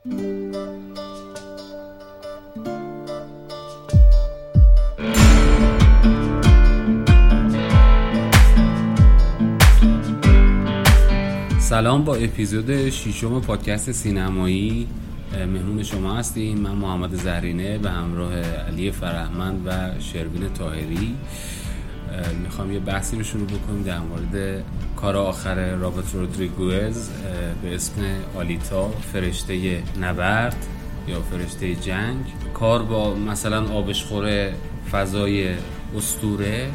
سلام با اپیزود ششم پادکست سینمایی. مهمون شما هستیم. من محمد زهرینه به همراه علی فرهمند و شروین تاهری می‌خوام یه بحثی رو شروع بکنیم در مورد کار آخر رابرت رودریگوز به اسم آلیتا فرشته نبرد یا فرشته جنگ. کار با مثلا آبشخور فضای استوره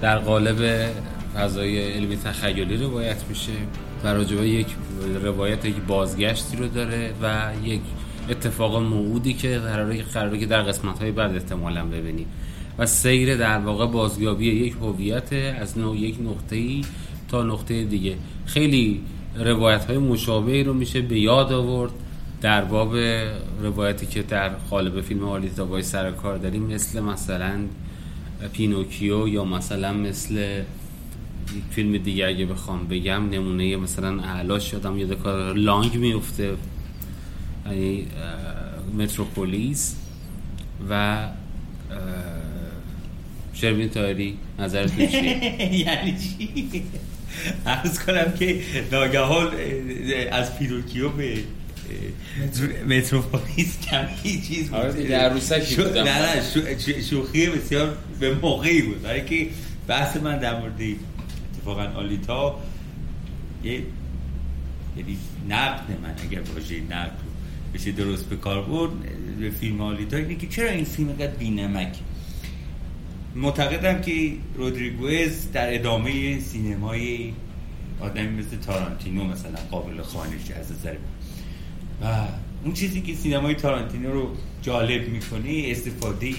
در قالب فضای علمی تخیلی روایت میشه و راجبه یک روایت یک بازگشتی رو داره و یک اتفاق موعودی که قراره که در قسمت های بعد احتمالا ببینیم. و سیر در واقع بازیابی یک هویت از نوع یک نقطه ای تا نقطه دیگه. خیلی روایت های مشابهی رو میشه به یاد آورد در باب روایتی که در قالب فیلم آلیتا بای سر کار داریم مثل مثلا پینوکیو یا مثلا مثل فیلم دیگه اگه بخوام بگم نمونه مثلا اعلاش شدم یاد کار لانگ میفته یعنی متروپولیس و شربین تایری نظرتون چیه؟ یعنی چی؟ عرض کنم که ناگهان از پیروکیو به متروپولیس کمی چیز بود آره در روسکی بودم نه نه شوخی بسیار به موقعی بود برای که بحث من در مورد اتفاقا آلیتا یه یعنی نقد من اگر واژه نقد بشه درست به کار برد به فیلم آلیتا اینه که چرا این فیلم اینقدر بی‌نمک معتقدم که رودریگوز در ادامه سینمای آدمی مثل تارانتینو مثلا قابل خانش از نظر و اون چیزی که سینمای تارانتینو رو جالب می‌کنه استفاده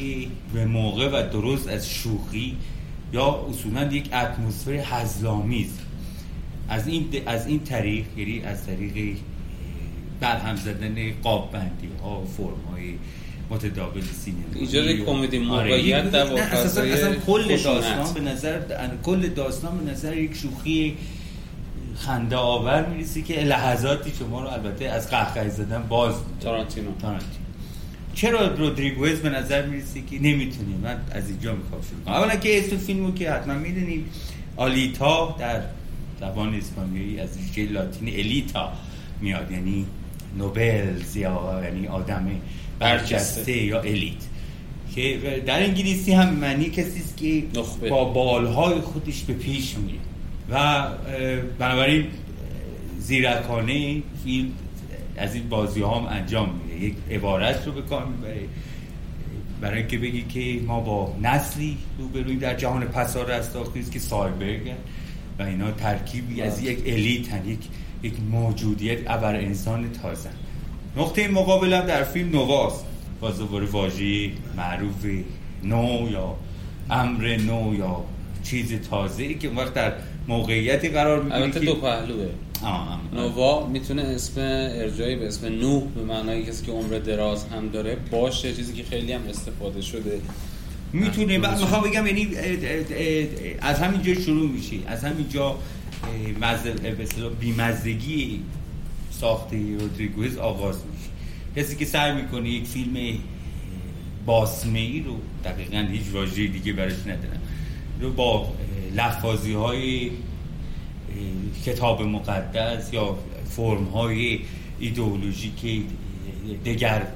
به موقع و درست از شوخی یا اصولا یک اتمسفر هزلامیز از این از این طریق یعنی از طریق برهم زدن قاب بندی ها فرم های متداول سینما. ایجاد کمدی موقعیت در اصلا, اصلا کل داستان به نظر کل داستان به نظر یک شوخی خنده آور می‌رسی که لحظاتی شما رو البته از قهقه زدن باز تارانتینو. تارانتینو. چرا رودریگوز به نظر می‌رسی که نمی‌تونیم من از اینجا می‌خوام شروع کنم. اولا که اسم فیلمو که حتما می‌دونیم آلیتا در زبان اسپانیایی از ریشه لاتین الیتا میاد. یعنی نوبل یا یعنی آدم برجسته یا الیت. که در انگلیسی هم معنی کسی است که نخبه. با بالهای خودش به پیش میره. و بنابراین زیرکانه فیلم از این بازی ها هم انجام میده. یک عبارت رو به کار می‌بره. برای اینکه بگی که ما با نسلی روبرویم در جهان پسا رستاخیز که سایبرگ و اینا ترکیبی از یک الیت. یک یک موجودیت ابر انسان تازه نقطه مقابل هم در فیلم نواست. باز دوباره واژه معروف نو یا امر نو یا چیز تازه ای که وقت در موقعیتی قرار می‌گیره البته دو پهلوه. نووا می‌تونه اسم ارجایی به اسم نو به معنای کسی که عمر دراز هم داره باشه چیزی که خیلی هم استفاده شده. می‌تونه. بعد می‌خوام بگم یعنی از همینجا شروع میشه از همینجا به بیمزدگی ساخته رودریگوز آغاز میشه. کسی که سعی می‌کنه یک فیلم باسمه ای رو دقیقا هیچ واژه دیگه براش ندارم رو با لفاظی های کتاب مقدس یا فرم های ایدئولوژیک دگر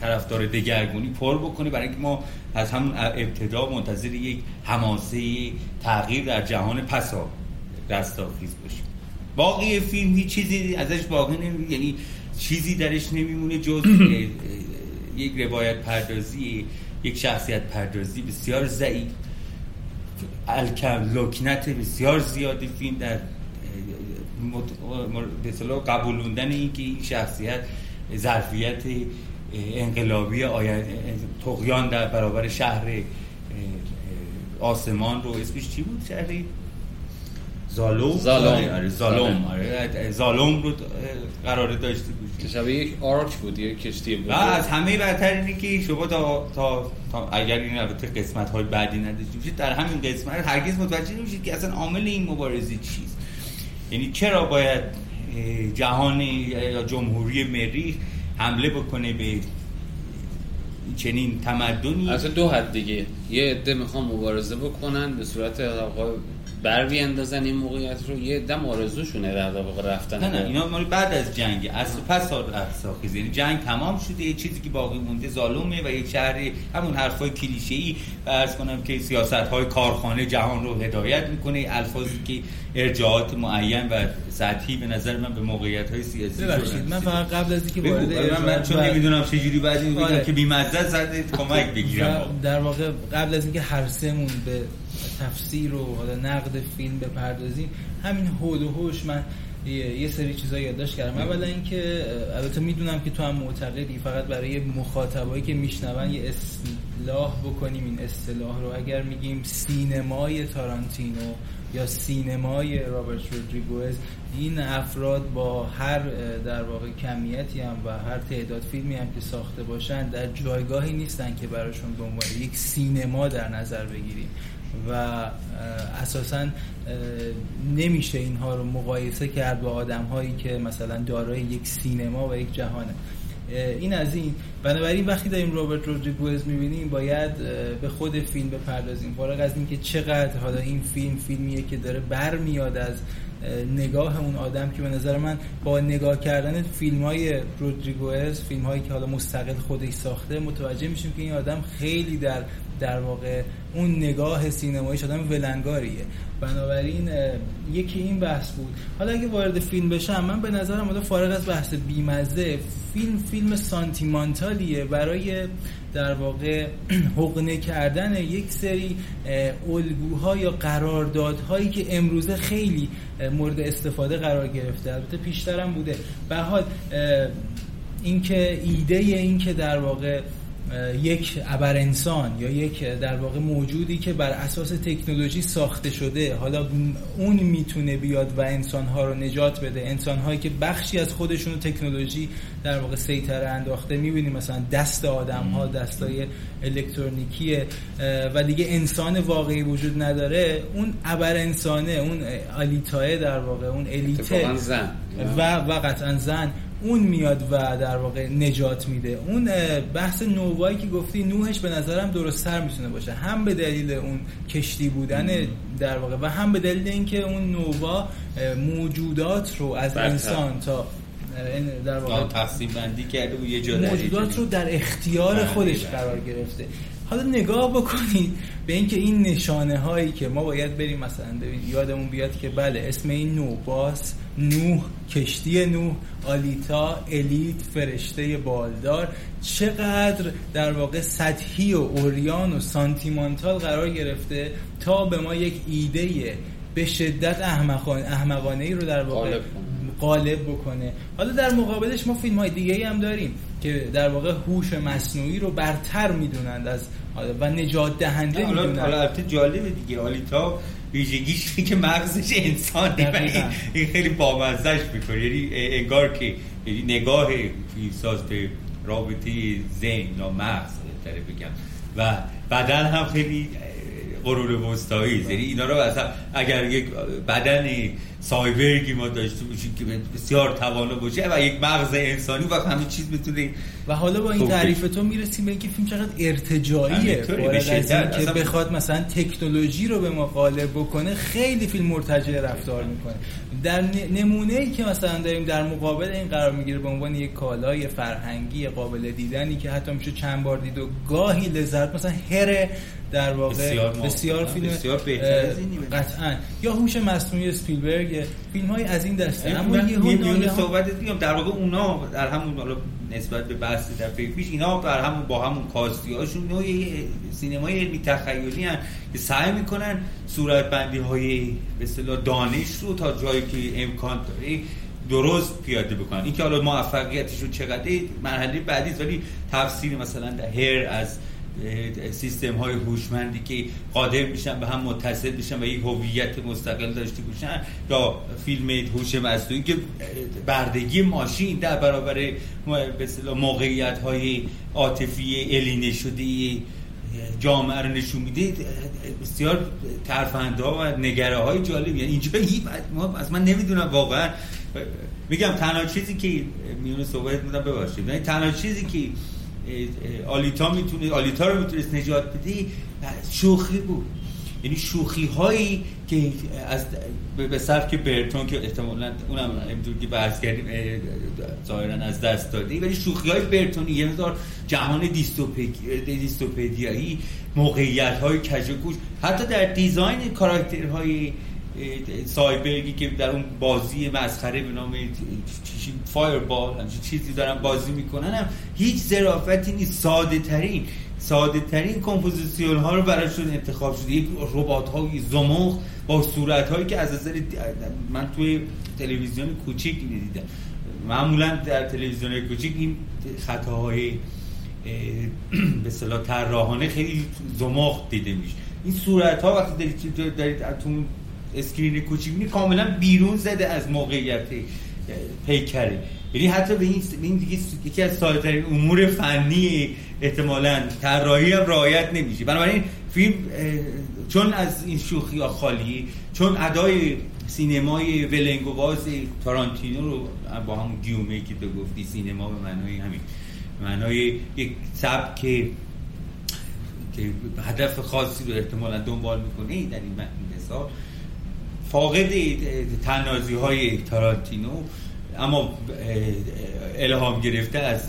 طرفدار دگرگونی پر بکنه برای اینکه ما از همون ابتدا منتظر یک حماسه تغییر در جهان پسا رستاخیز باشیم. باقی فیلم هیچ چیزی ازش باقی نمی یعنی چیزی درش نمیمونه جز یک روایت پردازی یک شخصیت پردازی بسیار ضعیف. الکم لکنت بسیار زیادی فیلم در به قبولوندن این که این شخصیت ظرفیت انقلابی تقیان در برابر شهر آسمان رو اسمش چی بود؟ شهری زالوم. زالوم. آره زالوم آره. زالوم رو قرار داشته بود که شبیه یک آرک بود یک کشتی بود. از همه برتر اینه که شما تا, تا, تا اگر این البته قسمت های بعدی نداشته باشید در همین قسمت هرگز متوجه نمیشید که اصلا عامل این مبارزه چیست. یعنی چرا باید جهان یا جمهوری مریخ حمله بکنه به چنین تمدنی؟ از دو حد دیگه. یه عده می‌خوام مبارزه بکنن به صورت بر بیاندازن این موقعیت رو یه دم آرزوشونه در واقع رفتن نه نه اینا مال بعد از جنگ از پس ساخیز. یعنی جنگ تمام شده یه چیزی که باقی مونده ظالمه و یک شهر همون حرفای کلیشه ای فرض کنم که سیاست های کارخانه جهان رو هدایت می‌کنه الفاظی که ارجاعات معین و سطحی به نظر من به موقعیت های سیاسی ببخشید من فقط قبل از اینکه وارد من, من چون نمی‌دونم چه جوری بعد این آره. که بی‌مزه زد کمک بگیرم. در واقع قبل از اینکه هر سمون به تفسیر و حالا نقد فیلم بپردازیم همین هود و هوش من یه سری چیزا یادداشت کردم. اولا اینکه البته می‌دونم که تو هم معتقدی فقط برای مخاطبایی که میشنون یه اصلاح بکنیم این اصطلاح رو. اگر میگیم سینمای تارانتینو یا سینمای رابرت رودریگوز این افراد با هر در واقع کمیتی هم و هر تعداد فیلمی هم که ساخته باشن در جایگاهی نیستن که براشون به یک سینما در نظر بگیریم. و اساسا نمیشه اینها رو مقایسه کرد با آدم هایی که مثلا دارای یک سینما و یک جهانه. این از این. بنابراین وقتی داریم روبرت رودریگوز می‌بینیم باید به خود فیلم بپردازیم. فارغ از اینکه چقدر حالا این فیلم فیلمیه که داره برمیاد از نگاه اون آدم که به نظر من با نگاه کردن فیلم های رودریگوز فیلم هایی که حالا مستقل خودش ساخته متوجه میشیم که این آدم خیلی در در واقع اون نگاه سینماییش آدم ولنگاریه. بنابراین یکی این بحث بود. حالا اگه وارد فیلم بشم من به نظرم حالا فارغ از بحث بیمزه فیلم فیلم سانتیمانتالیه. برای در واقع حقنه کردن یک سری الگوها یا قراردادهایی که امروزه خیلی مورد استفاده قرار گرفته. البته پیشترم بوده. به حال اینکه ایده اینکه در واقع یک ابر انسان یا یک در واقع موجودی که بر اساس تکنولوژی ساخته شده. حالا اون می‌تونه بیاد و انسانها رو نجات بده. انسانهایی که بخشی از خودشون تکنولوژی در واقع سیطره انداخته می‌بینیم مثلا دست آدم ها دستای الکترونیکیه و دیگه انسان واقعی وجود نداره. اون ابر انسانه اون آلیتاه در واقع اون الیته و و قطعا زن. اون میاد و در واقع نجات میده. اون بحث نووایی که گفتی نوحش به نظرم درست سر می‌تونه باشه. هم به دلیل اون کشتی بودن در واقع و هم به دلیل اینکه اون نووا موجودات رو از انسان تا در واقع تقسیم بندی کرده و یه جا موجودات رو در اختیار بله، خودش بله. قرار گرفته. حالا نگاه بکنید به اینکه این نشانه هایی که ما باید بریم مثلا ببین یادمون بیاد که بله اسم این نوباس نوح کشتی نوح آلیتا الیت فرشته بالدار. چقدر در واقع سطحی و اوریان و سانتیمانتال قرار گرفته تا به ما یک ایده به شدت احمقانه, احمقانه ای رو در واقع قالب بکنه. حالا در مقابلش ما فیلم های دیگه ای هم داریم که در واقع هوش مصنوعی رو برتر می‌دونند از و نجات دهنده می‌دونند. حالا البته جالبه دیگه. آلیتا ویژگیش که مغزش انسانه این خیلی بامزش می‌کنه. یعنی انگار که یعنی نگاه فیلساز به رابطه ذهن یا مغز بگم. و بدن هم خیلی قرون وسطایی یعنی اینا رو اصلا اگر یک بدن سایبرگی ما داشته باشیم که بسیار توانا باشه و یک مغز انسانی و همه چیز بتونه و حالا با این تعریف تو می‌رسیم به اینکه فیلم چقدر ارتجاعیه. که بخواد مثلا تکنولوژی رو به ما غالب بکنه خیلی فیلم مرتجع رفتار می‌کنه. در نمونه ای که مثلا داریم در مقابل این قرار می‌گیره به عنوان یک کالای فرهنگی قابل دیدنی که حتی میشه چند بار دید و گاهی لذت مثلا هر در واقع بسیار, بسیار فیلم بسیار قطعا. یا هوش مصنوعی اسپیلبرگ فیلم های از این دسته. اما یه صحبت دیگه در واقع اونا در همون نسبت به بحث دفعه پیش اینا در همون با همون کاستی هاشون نوع سینمای علمی تخیلی هن که سعی می‌کنن صورت بندی های به دانش رو تا جایی که امکان داره درست پیاده بکنن. اینکه حالا موفقیتش رو چقدر مرحله بعدی ولی تفسیر مثلا هر از سیستم های هوشمندی که قادر میشن به هم متصل بشن و یک هویت مستقل داشته باشن یا فیلم هوش مصنوعی که بردگی ماشین در برابر به موقعیت های عاطفی الینه شده جامعه رو نشون میده بسیار ترفنده ها و نگره های جالب یعنی اینجا ما از من نمی‌دونم واقعا. میگم تنها چیزی که میونه صحبت بودم بباشید یعنی تنها چیزی که آلیتا می‌تونه آلیتا رو می‌تونست نجات بده شوخی بود. یعنی شوخی هایی که از به سبک برتون که احتمالاً اونم امدور که بحث کردیم ظاهرا از دست داده ولی شوخی های برتونی یه مقدار جهان دیستوپدیایی موقعیت های کجکوش حتی در دیزاین کاراکترهای سایبورگی که در اون بازی مسخره به نام فایربال همچین چیزی دارن بازی می‌کنن هم هیچ ظرافتی نیست. ساده ترین ساده ترین کمپوزیسیون ها رو براشون انتخاب شده. یک ربات های زمخت با صورت هایی که از نظر من توی تلویزیون کوچیک دیدم معمولا در تلویزیون کوچیک این خطاهای به اصطلاح طراحانه خیلی زمخ دیده میشه. این صورت ها وقتی دارید دارید تو اسکرین کوچیک کاملا بیرون زده از موقعیت پیکره. یعنی حتی به این, دیگه یکی از ساده امور فنی احتمالا طراحی هم رعایت نمیشه. بنابراین فیلم چون از این شوخی خالی چون ادای سینمای ولنگواز تارانتینو رو با هم گیومه که تو گفتی سینما به معنای همین معنای یک سبک که هدف خاصی رو احتمالا دنبال می‌کنه در این مثال. فاقد تنازی های تارانتینو اما الهام گرفته از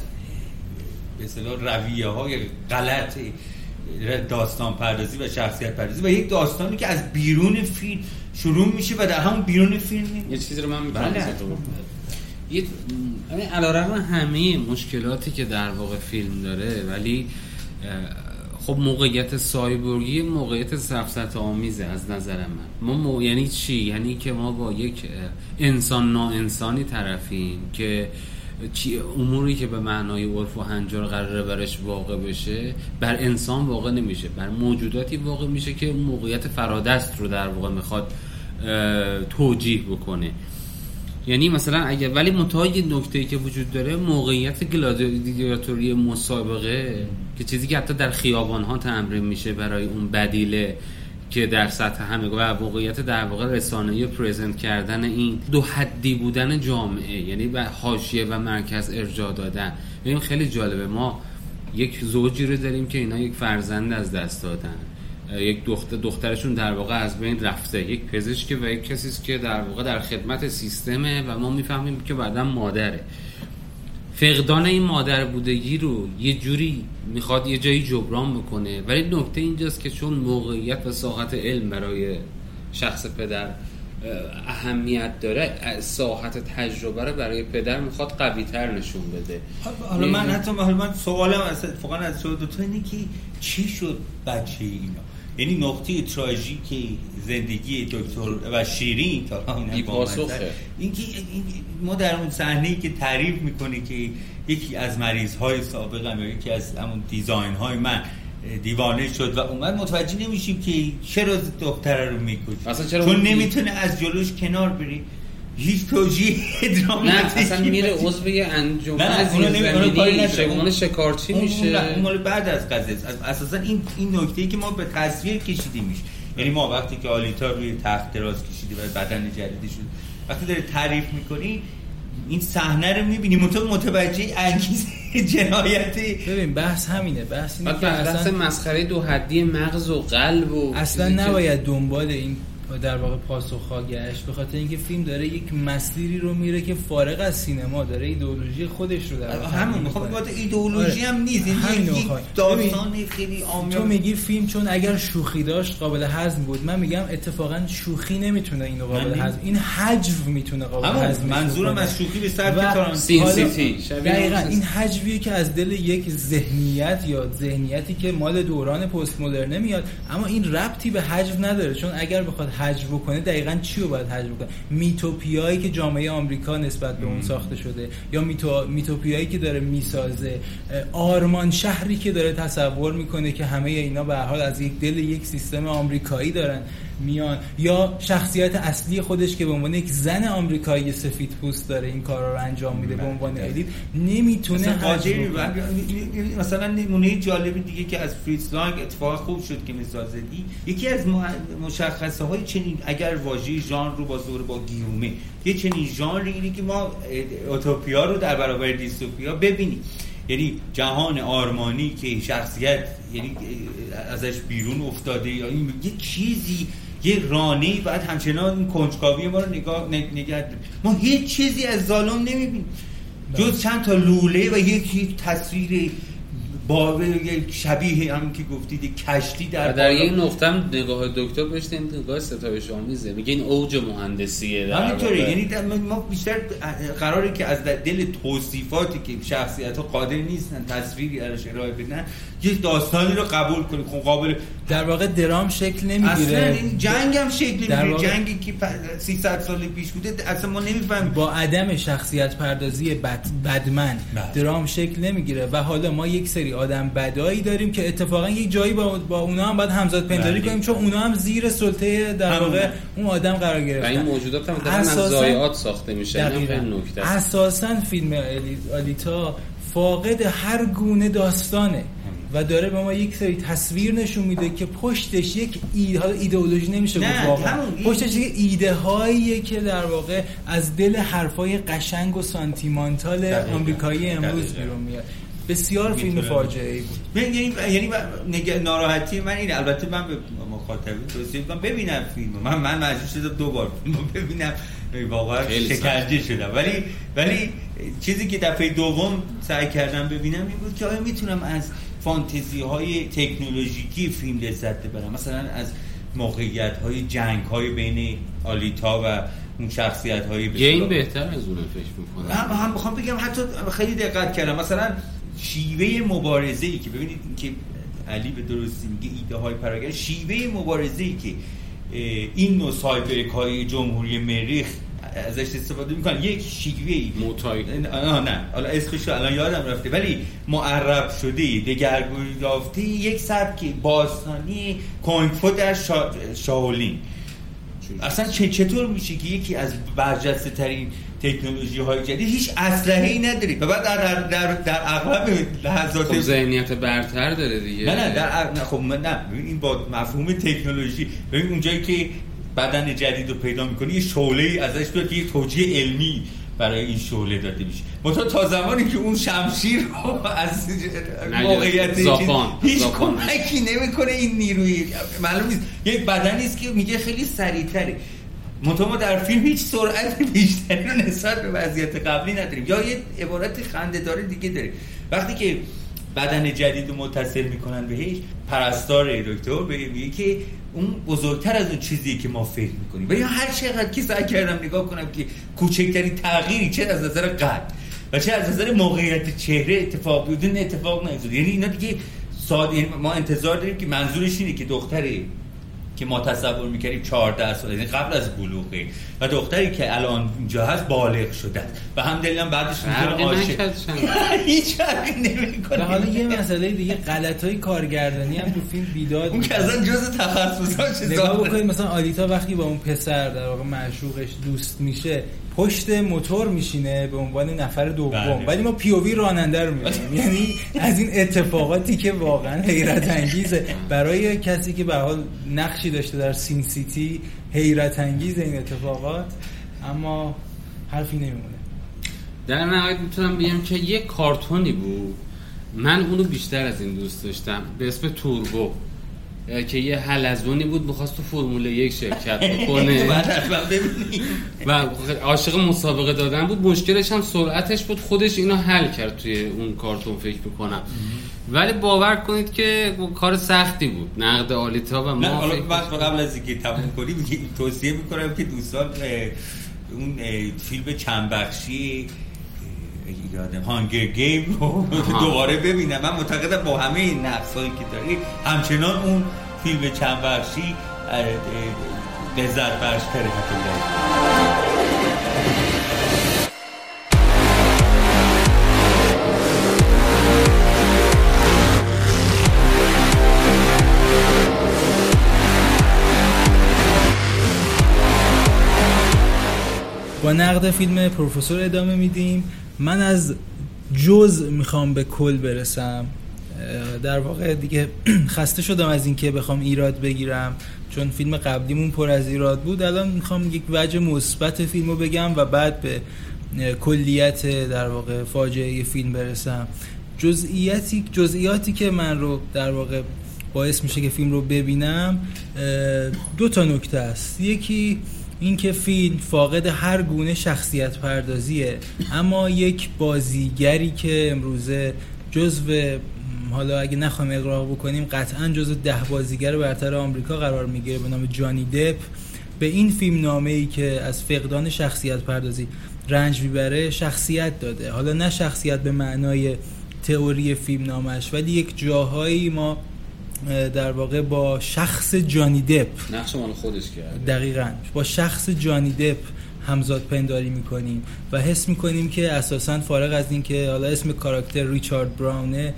به اصطلاح رویه های غلط داستان پردازی و شخصیت پردازی و یک داستانی که از بیرون فیلم شروع میشه و در همون بیرون فیلم یه چیزی رو من می‌فهمم یه علیرغم همه مشکلاتی که در واقع فیلم داره ولی خب موقعیت سایبورگی موقعیت سفسط آمیزه از نظر من. ما یعنی چی؟ یعنی که ما با یک انسان انسانی طرفیم که چی اموری که به معنای عرف و هنجار قراره برش واقع بشه بر انسان واقع نمیشه. بر موجوداتی واقع میشه که موقعیت فرادست رو در واقع می‌خواد توجیه بکنه. یعنی مثلا اگر ولی منتها یه نکته که وجود داره موقعیت گلادیاتوری مسابقه که چیزی که حتی در خیابان ها تمرین میشه برای اون بدیله که در سطح همه و موقعیت در واقع رسانه‌ای پرزنت کردن این دو حدی بودن جامعه یعنی به حاشیه و مرکز ارجاع دادن. این خیلی جالبه ما یک زوجی رو داریم که اینا یک فرزند از دست دادن. یک دختر دخترشون در واقع از بین رفته. یک پزشک و یک کسی که در واقع در خدمت سیستمه و ما می‌فهمیم که بعدا مادره. فقدان این مادر بودگی رو یه جوری می‌خواد یه جایی جبران بکنه. ولی نکته اینجاست که چون موقعیت و ساحت علم برای شخص پدر اهمیت داره ساحت تجربه رو برای پدر می‌خواد قوی تر نشون بده. حالا من یعنی حتی من سوالم فقط از دو تا اینه که چی شد بچه اینا؟ یعنی نقطه تراژیک زندگی دکتر و شیرین تا این اینکه ما در اون صحنه که تعریف می‌کنه که یکی از مریض های سابق یا یکی از همون دیزاین های من دیوانه شد و اومد متوجه نمیشیم که چرا دختره رو می‌کشه چون نمی‌تونه از جلوش کنار بری. هیچ توجیه دراماتیکی نه اصلا میره عضو یه انجمن از زمینی شکارچی میشه. اون مال بعد از قضیه اساسا این این نکته ای که ما به تصویر کشیدیمش یعنی ما وقتی که آلیتا روی تخت دراز کشیده و بدن جدیدی شد وقتی داره تعریف می‌کنی این صحنه رو می‌بینی. متوجه انگیزه جنایتی ببین بحث همینه. بحث اینه که بحث مسخره دو حدی مغز و قلب و اصلا نباید دنبال این در واقع پاسخ گشت. به خاطر اینکه فیلم داره یک مسیری رو میره که فارغ از سینما داره ایدئولوژی خودش رو در همون می‌خوام بگم ایدئولوژی هم نیست این یک داستان خیلی عامی. تو میگی فیلم چون اگر شوخی داشت قابل هضم بود. من میگم اتفاقا شوخی نمی‌تونه اینو قابل هضم این حجو می‌تونه قابل هضم منظورم از شوخی به سر سین سیتی. دقیقاً این حجویه که از دل یک ذهنیت یا ذهنیتی که مال دوران پست مدرن میاد اما این ربطی به حجو نداره. چون اگر بخواد حجو بکنه دقیقا چی رو باید حجو بکنه؟ میتوپیایی که جامعه آمریکا نسبت به اون ساخته شده یا میتو میتوپیایی که داره می‌سازه آرمان شهری که داره تصور می‌کنه که همه اینا به حال از یک دل یک سیستم آمریکایی دارن. میان یا شخصیت اصلی خودش که به عنوان یک زن آمریکایی سفید پوست داره این کارا رو انجام میده به عنوان ادیت نمی‌تونه مثلا نمونه جالب دیگه که از فریتز لانگ اتفاق خوب شد که میسازدی یکی از مشخصه های چنین اگر واژه ژانر رو با زور با گیومه یه چنین ژانری اینه که ما اوتوپیا رو در برابر دیستوپیا ببینیم. یعنی جهان آرمانی که شخصیت یعنی ازش بیرون افتاده یا این یه چیزی یه رانه بعد همچنان این کنجکاوی ما رو نگاه نگه ما هیچ چیزی از زالون نمی‌بینیم. جز چند تا لوله و یک تصویر با شبیه هم که گفتید کشتی در در این نقطه نگاه دکتر بهش نگاه ستایش آمیزه میگه این اوج مهندسیه همینطوره. یعنی ما بیشتر قراره که از دل توصیفاتی که شخصیت ها قادر نیستن تصویری ازش ارائه بدن یه داستانی رو قبول کنیم. خب قابل در واقع درام شکل نمی‌گیره. اصلا این جنگ هم شکل نمی‌گیره واقع... جنگی که 300 سال پیش بوده اصلا ما نمی‌فهمیم. با عدم شخصیت پردازی بد... بدمن بد. درام شکل نمی‌گیره و حالا ما یک سری آدم بدایی داریم که اتفاقا یک جایی با, با اونا هم باید همزاد پنداری کنیم چون اونا هم زیر سلطه در واقع اون آدم قرار گرفتن و این موجودات هم اساساً... از ساخته میشن. اساسا فیلم آلیتا فاقد هر گونه داستانه. و داره به ما یک سری تصویر نشون میده که پشتش یک ایده ایدئولوژی نمیشه گفت واقعا. پشتش یک ایده هاییه که در واقع از دل حرفای قشنگ و سانتیمانتال آمریکایی امروز بیرون میاد. بسیار فیلم فاجعه ای بود. یعنی یعنی ناراحتی من این البته من به مخاطبین توصیه می‌کنم ببینم فیلم. من من مجبور شدم دو بار فیلم ببینم. واقعا شکنجه شدم. ولی ولی چیزی که دفعه دوم سعی کردم ببینم این بود که آیا می‌تونم از فانتزی های تکنولوژیکی فیلم لذت ببرم مثلا از موقعیت های جنگ های بین آلیتا و اون شخصیت های گیم بهتر از اون فکر می‌کنم. هم, هم بخوام بگم حتی خیلی دقت کردم. مثلا شیوه مبارزه ای که ببینید که علی به درستی میگه ایده های پراگر شیوه مبارزه ای که این نوع سایبرک های جمهوری مریخ ازش استفاده می‌کنن. یک شیوه ای موتای نه. حالا اسمش الان یادم رفته. ولی معرب شده دگرگونی یافته یک سبک باستانی کنگفو در شا... شاولین. اصلا چطور میشه که یکی از برجسته ترین تکنولوژی های جدید هیچ اسلحه ای نداری و بعد در در در اغلب لحظات خب ذهنیت برتر داره دیگه. نه نه در نه خب نه این با مفهوم تکنولوژی. ببین اونجایی که بدن جدید رو پیدا می‌کنی یه شعله ای ازش بیاد یه توجیه علمی برای این شعله داده میشه. منتها تا زمانی که اون شمشیر رو از موقعیت هیچ کمکی نمی‌کنه این نیروی. معلوم نیست. یک بدنی است که میگه خیلی سریعتره. منتها ما در فیلم هیچ سرعت بیشتری رو نسبت به وضعیت قبلی نداریم. یا یه عبارت خنده داره دیگه داره. وقتی که بدن جدید رو متصل می‌کنن بهش پرستار دکتر میگه که اون بزرگتر از اون چیزی که ما فکر می‌کنیم. و یا هر چقدر که سعی کردم نگاه کنم که کوچکترین تغییری چه از نظر قد و چه از نظر موقعیت چهره اتفاق بیفته اتفاق نیفتاد یعنی اینا دیگه ساده یعنی ما انتظار داریم که منظورش اینه که دختری که ما تصور می‌کردیم 14 سال یعنی قبل از بلوغه. و دختری که الان اینجا هست بالغ شده. و هم دلم بعدش می‌تونه عاشق هیچ فرقی نمی‌کنه. حالا یه مسئله دیگه غلطای کارگردانی هم تو فیلم بیداد اون که اصلا جز تخصصاش نگاه بکنید مثلا آلیتا وقتی با اون پسر در واقع معشوقش دوست میشه پشت موتور میشینه به عنوان نفر دوم. بله. ولی ما پیووی راننده رو می‌بینیم. یعنی از این اتفاقاتی که واقعا حیرت انگیزه برای کسی که به حال نقشی داشته در سین سیتی حیرت انگیز این اتفاقات اما حرفی نمیمونه. در نهایت می‌تونم بگم که یه کارتونی بود. من اونو بیشتر از این دوست داشتم. به اسم توربو. که یه حلزونی بود می‌خواست تو فرمول یک شرکت بکنه. و عاشق مسابقه دادن بود. مشکلش هم سرعتش بود. خودش اینو حل کرد توی اون کارتون فکر می‌کنم. ولی باور کنید که کار سختی بود. نقد آلیتا و ما قبل از اینکه تموم کنیم توصیه می‌کنم که دوستان اون فیلم چند بخشی یادم هانگر گیم رو دوباره ببینم. من معتقدم با همه این نقصایی که داری همچنان اون فیلم چند بخشی لذت بخش با نقد فیلم پروفسور ادامه میدیم. من از جز می‌خوام به کل برسم در واقع دیگه خسته شدم از اینکه بخوام ایراد بگیرم چون فیلم قبلیمون پر از ایراد بود. الان می‌خوام یک وجه مثبت فیلمو بگم و بعد به کلیت در واقع فاجعه فیلم برسم. جزئیاتی جزئیاتی که من رو در واقع باعث میشه که فیلم رو ببینم دو تا نکته است. یکی اینکه فیلم فاقد هر گونه شخصیت پردازیه اما یک بازیگری که امروزه جزو حالا اگه نخوایم اقراق بکنیم قطعا جزو ده بازیگر برتر آمریکا قرار می‌گیره به نام جانی دپ. به این فیلم نامه ای که از فقدان شخصیت پردازی رنج می‌بره شخصیت داده. حالا نه شخصیت به معنای تئوری فیلم نامش ولی یک جاهایی ما در واقع با شخص جانی دپ. نقش مال خودش کرده. دقیقا. با شخص جانی دپ همزاد پنداری می‌کنیم و حس می‌کنیم که اساسا فارغ از اینکه حالا اسم کاراکتر ریچارد براونه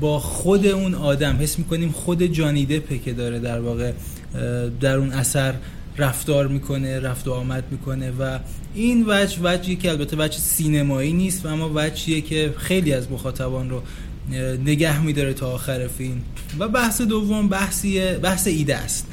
با خود اون آدم حس می‌کنیم خود جانی دپه که داره در واقع در اون اثر رفتار می‌کنه رفت و آمد می‌کنه و این وجه وجهی که البته وجه سینمایی نیست و اما وجهیه که خیلی از مخاطبان رو نگه میداره تا آخر فیلم. و بحث دوم بحثی بحث ایده است.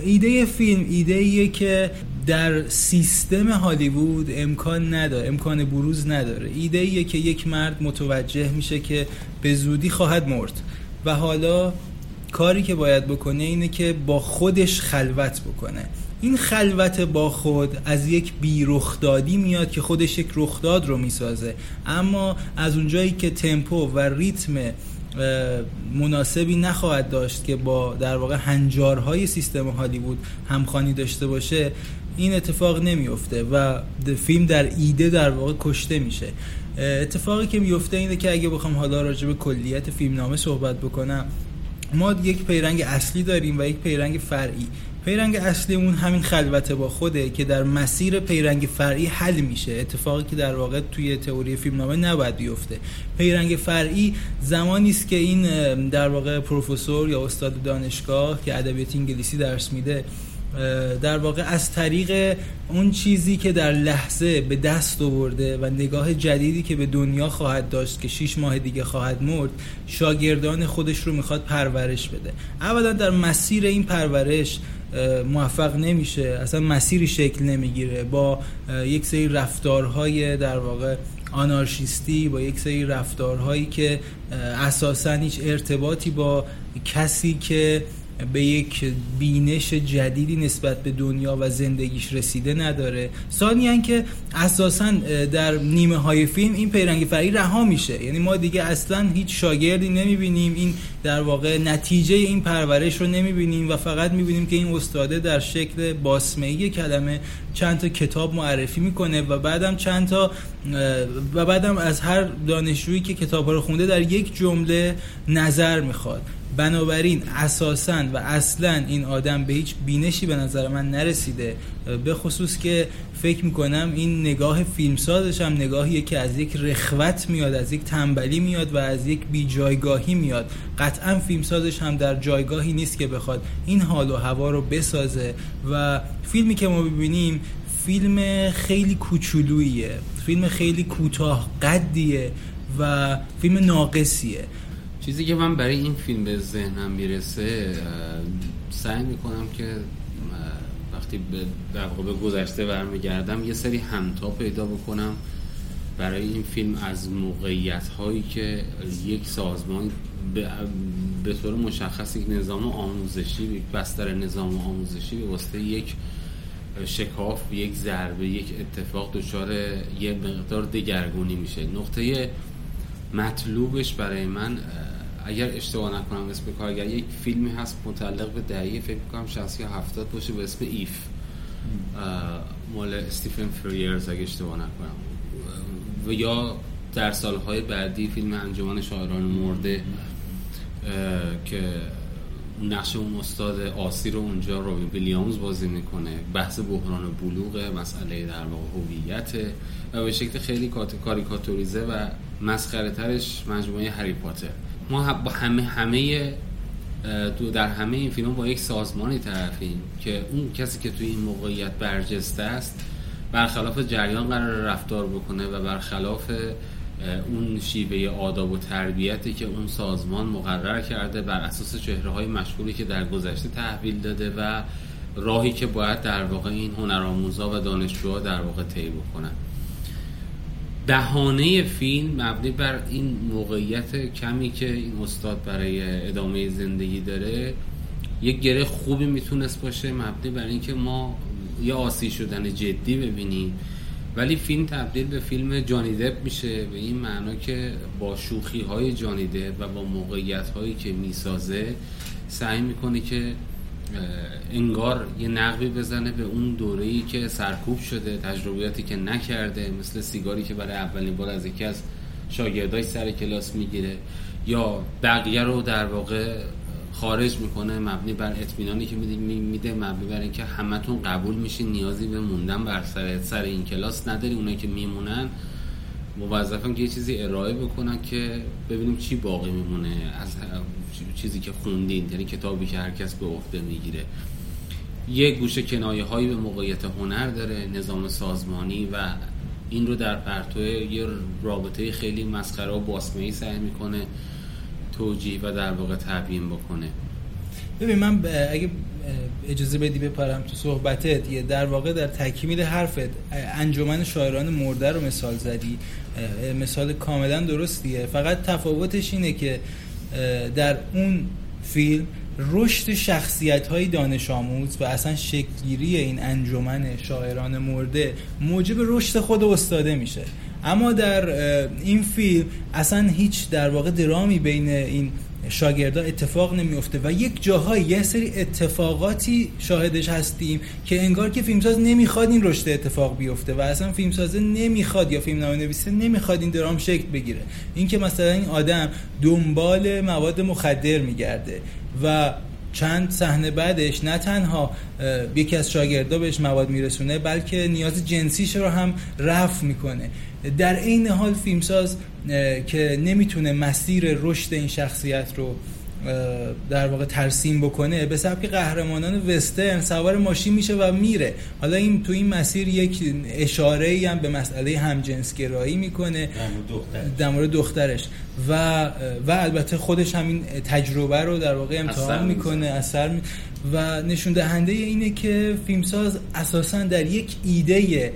ایده فیلم ایده ایه که در سیستم هالیوود امکان نداره امکان بروز نداره. ایده ایه که یک مرد متوجه میشه که به زودی خواهد مرد. و حالا کاری که باید بکنه اینه که با خودش خلوت بکنه. این خلوت با خود از یک بی رخدادی میاد که خودش یک رخداد رو می‌سازه. اما از اونجایی که تمپو و ریتم مناسبی نخواهد داشت که با در واقع هنجارهای سیستم هالیوود همخانی داشته باشه این اتفاق نمیفته و فیلم در ایده در واقع کشته میشه. اتفاقی که میفته اینه که اگه بخوام حالا راجع به کلیت فیلم نامه صحبت بکنم ما یک پیرنگ اصلی داریم و یک پیرنگ فرعی. پیرنگ اصلیمون همین خلوت با خوده که در مسیر پیرنگ فرعی حل میشه. اتفاقی که در واقع توی تئوری فیلمنامه نباید بیفته. پیرنگ فرعی زمانی است که این در واقع پروفسور یا استاد دانشگاه که ادبیات انگلیسی درس میده در واقع از طریق اون چیزی که در لحظه به دست آورده و نگاه جدیدی که به دنیا خواهد داشت که 6 ماه دیگه خواهد مرد شاگردان خودش رو می‌خواد پرورش بده. اولا در مسیر این پرورش موفق نمیشه اصلا مسیری شکل نمی‌گیره. با یک سری رفتارهای در واقع آنارشیستی با یک سری رفتارهایی که اساسا هیچ ارتباطی با کسی که به یک بینش جدیدی نسبت به دنیا و زندگیش رسیده نداره. ثانیا که اساسا در نیمه های فیلم این پیرنگ فری رها میشه. یعنی ما دیگه اصلا هیچ شاگردی نمی‌بینیم. این در واقع نتیجه این پرورش رو نمی‌بینیم و فقط می‌بینیم که این استاده در شکل باسمهی کلمه چند تا کتاب معرفی می‌کنه و بعدم چند تا و بعدم از هر دانشجویی که کتاب رو خونده در یک جمله نظر می‌خواد. بنابراین اساسا و اصلا این آدم به هیچ بینشی به نظر من نرسیده. به خصوص که فکر می‌کنم این نگاه فیلمسازش هم نگاهیه که از یک رخوت میاد از یک تنبلی میاد و از یک بی جایگاهی میاد. قطعا فیلمسازش هم در جایگاهی نیست که بخواد این حال و هوا رو بسازه. و فیلمی که ما ببینیم فیلم خیلی کوچولوییه فیلم خیلی کوتاه قدیه و فیلم ناقصیه. چیزی که من برای این فیلم به ذهنم می‌رسه سعی می‌کنم که وقتی به در به گذشته برمیگردم یه سری همتا پیدا بکنم. برای این فیلم از موقعیت هایی که یک سازمان به, به طور مشخص یک نظام آموزشی یک بستر نظام آموزشی به واسطه یک شکاف یک ضربه یک اتفاق دچار یه مقدار دگرگونی میشه. نقطه مطلوبش برای من اگر اشتباه نکنم اسم کارگر یک فیلمی هست متعلق به دهه فکر کنم 60 یا 70 باشه به اسم ایف. مال استیفن فریرز اگه اشتباه نکنم. و یا در سالهای بعدی فیلم انجمن شاعران مرده که نقش اون استاد آسی رو اونجا روبین ویلیامز بازی می‌کنه. بحث بحران بلوغ مسئله در واقع هویت و به شکل خیلی کاریکاتوریزه و مسخره ترش مجموعه هری پاتر. ما با همه همه در همه این فیلم با یک سازمانی طرفیم که اون کسی که توی این موقعیت برجسته است برخلاف جریان قرار رفتار بکنه و برخلاف اون شیوه آداب و تربیتی که اون سازمان مقرر کرده بر اساس چهره های مشغولی که در گذشته تحویل داده و راهی که باید در واقع این هنرآموزا و دانشجوها در واقع طی بکنن. دهانه فیلم مبنی بر این موقعیت کمی که این استاد برای ادامه زندگی داره یک گره خوبی می‌تونست باشه مبنی بر اینکه ما یه آسی شدن جدی ببینیم. ولی فیلم تبدیل به فیلم جانی دپ میشه به این معنا که با شوخی های جانی دپ و با موقعیت هایی که می‌سازه سعی می‌کنه که انگار یه نقبی بزنه به اون دوره‌ای که سرکوب شده تجربیاتی که نکرده مثل سیگاری که برای اولین بار از یکی از شاگردای سر کلاس می‌گیره یا بقیه رو در واقع خارج می‌کنه مبنی بر اطمینانی که میده مبنی بر اینکه همتون قبول میشین نیازی به موندن بر سر سر این کلاس نداری اونایی که میمونن. موظفن که یه چیزی ارائه بکنن که ببینیم چی باقی میمونه. از چیزی که خوندین یعنی کتابی که هر کس به عهده می‌گیره. یه گوشه کنایه هایی به موقعیت هنر داره نظام سازمانی و این رو در پرتو یه رابطه خیلی مسخره و باسمه سعی می‌کنه توجیه و در واقع تبیین بکنه. ببین من اگه اجازه بدی بپرم تو صحبتت یه در واقع در تکمیل حرفت. انجمن شاعران مرده رو مثال زدی. مثال کاملا درستیه. فقط تفاوتش اینه که در اون فیلم رشد شخصیت های دانش آموز و اصلا شکلگیری این انجمن شاعران مرده موجب رشد خود استاده میشه. اما در این فیلم اصلا هیچ در واقع درامی بین این شاگردا اتفاق نمیفته و یک جاهای یه سری اتفاقاتی شاهدش هستیم که انگار که فیلمساز نمی‌خواد این رشد اتفاق بیفته و اصلا فیلمسازه نمی‌خواد یا فیلم نویسه نمی‌خواد این درام شکل بگیره. اینکه مثلا این آدم دنبال مواد مخدر میگرده و چند صحنه بعدش نه تنها یکی از شاگردا بهش مواد میرسونه بلکه نیاز جنسیش رو هم رفع می‌کنه. در عین حال فیلمساز که نمی‌تونه مسیر رشد این شخصیت رو در واقع ترسیم بکنه به سبک قهرمانان وسترن سوار ماشین میشه و میره. حالا این تو این مسیر یک اشاره ای هم به مسئله همجنسگرایی می‌کنه. در مورد دخترش. و و البته خودش همین تجربه رو در واقع امتحان می‌کنه اثر می... و نشون دهنده اینه که فیلمساز اساسا در یک ایده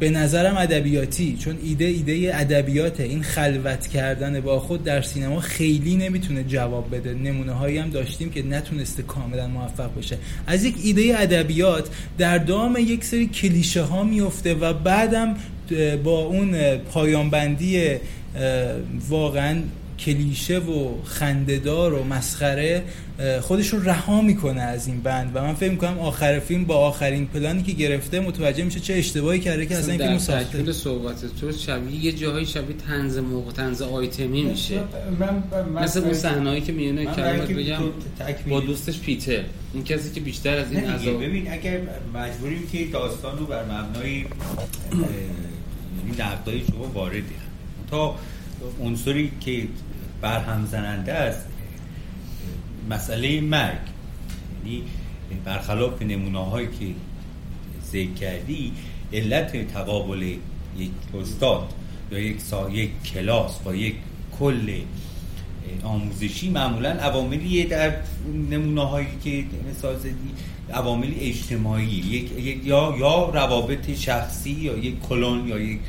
به نظرم ادبیاتی چون ایده ایده ادبیات این خلوت کردن با خود در سینما خیلی نمی‌تونه جواب بده. نمونه هایی هم داشتیم که نتونسته کاملا موفق بشه. از یک ایده ادبیات در دام یک سری کلیشه ها میفته و بعدم با اون پایانبندی واقعا کلیشه و خندهدار و مسخره خودش رو رها می‌کنه از این بند و من فکر می‌کنم آخر فیلم با آخرین پلانی که گرفته متوجه میشه چه اشتباهی کرده که اصلا این فیلم ساخته. صحبت تو شبیه یه جاهای شبیه تنز موقع تنز آیتمی میشه. من مثل اون صحنه‌ای که میونه کلمات بگم با دوستش پیتر. این کسی که بیشتر از این عذاب ببین اگر مجبوریم که داستان رو بر مبنای این نقدای شما واردی تا عنصری که برهم زننده است مسئله مرگ. یعنی برخلاف نمونه هایی که ذکر کردی علت تقابل یک استاد یا یک سا یک کلاس با یک کل آموزشی معمولا عواملی در نمونه هایی که مثال زدی. عوامل اجتماعی یک یا یا روابط شخصی یا یک کلون یا یک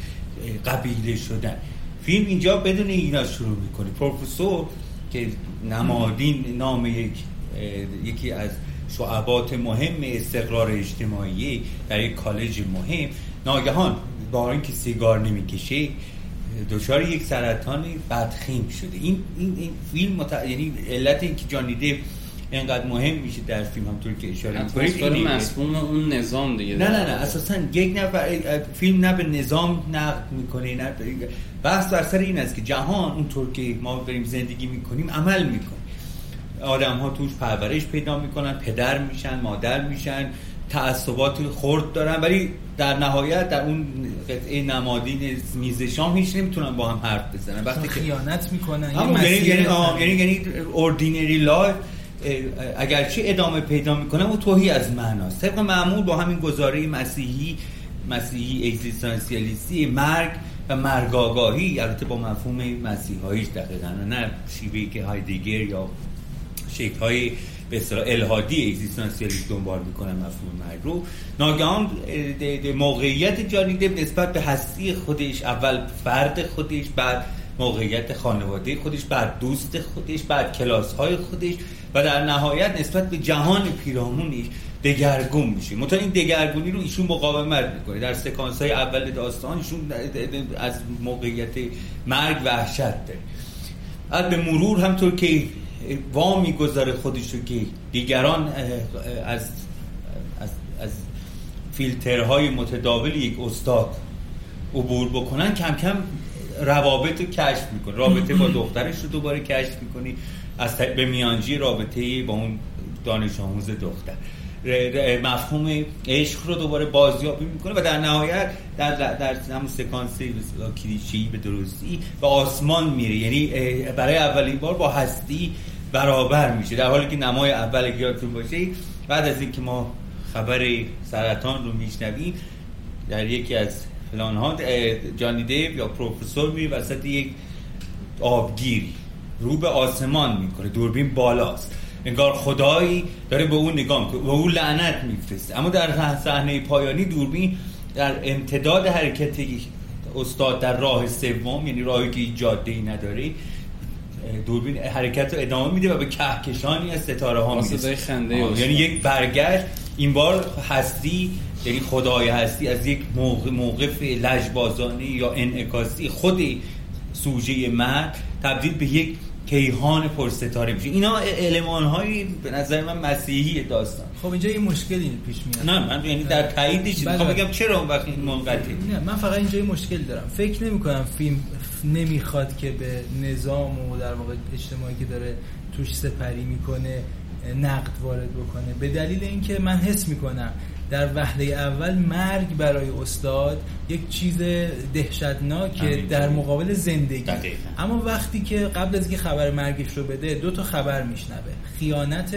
قبیله شدن. فیلم اینجا بدون اینا شروع می‌کنه. پروفسور که نمادین نام یک یکی از شعبات مهم استقرار اجتماعی در یک کالج مهم. ناگهان با اینکه سیگار نمی‌کشه دچار یک سرطان بدخیم شده. این این, این فیلم مت... یعنی علت اینکه جانیده اینقدر مهم میشه در فیلم همطور که اشاره می‌کنید مفهوم اون نظام دیگه نه نه نه اساسا یک نفر فیلم نه به نظام نقد می‌کنه نه بحث در سر این است که جهان اونطور که ما داریم زندگی می‌کنیم عمل می‌کنه. آدم ها توش پرورش پیدا می‌کنن پدر میشن مادر میشن تعصبات خرد دارن ولی در نهایت در اون قطعه نمادین میز شام هیچ نمی‌تونن با هم حرف بزنن. وقتی خیانت می‌کنن یعنی یعنی یعنی یعنی ordinary life اگرچه ادامه پیدا می‌کنه و تهی از معناست. طبق معمول با همین گزاره مسیحی مسیحی اگزیستانسیالیستی مرگ و مرگ‌آگاهی البته با مفهوم مسیحاییش دقیقا نه شیوهی که هایدگر یا شکل های به اصطلاح الهادی اگزیستانسیالیسم دنبال می‌کنن مفهوم مرگ رو ناگهان موقعیت جانی نسبت به هستی خودش اول فرد خودش بعد موقعیت خانواده خودش بعد دوست خودش بعد کلاس های خودش و در نهایت نسبت به جهان پیرامونش دگرگون میشه. متا این دگرگونی رو ایشون مقاومت می‌کنه. در سکانس های اول داستان ایشون از موقعیت مرگ وحشت داره. از به مرور همطور که وا خودش رو که دیگران از از, از فیلترهای متداول یک استاد عبور بکنن کم کم روابط رو کشف می‌کنه رابطه با دخترش رو دوباره کشف می‌کنی. از به میانجی رابطه با اون دانش آموز دختر. مفهوم عشق رو دوباره بازیابی می‌کنه و در نهایت در در همون سکانس کلیشه‌ای به درستی به آسمان میره. یعنی برای اولین بار با هستی برابر میشه. در حالی که نمای اول یادتون باشه بعد از اینکه ما خبر سرطان رو میشنویم در یکی از فلان ها جانی دیو یا پروفسور میره وسط یک آبگیری رو به آسمان می‌کنه دوربین بالاست. انگار خدایی داره به اون نگاه می‌کنه و اون لعنت میفرسته اما در صحنه پایانی دوربین در امتداد حرکت استاد در راه سوم یعنی راهی که جاده ای نداره دوربین حرکت رو ادامه میده و به کهکشانی از ستاره ها خنده یعنی یک برگشت. این بار هستی یعنی خدای هستی از یک موقف لجبازانه یا انعکاسی خود سوژه مرد تبدیل به یک کیهان پرستاره میشه. اینا علمان های به نظر من مسیحی داستان. خب اینجا یه مشکلی پیش میاد. نه من یعنی در بله. می‌خوام بگم چرا اون وقت این منقطع؟ نه من فقط اینجا یه مشکل دارم. فکر نمی کنم فیلم نمی‌خواد که به نظام و در واقع اجتماعی که داره توش سپری می‌کنه نقد وارد بکنه. به دلیل اینکه من حس می‌کنم در وهله اول مرگ برای استاد یک چیز دهشتناکه در مقابل زندگی. اما وقتی که قبل از اینکه خبر مرگش رو بده دو تا خبر میشنوه. خیانت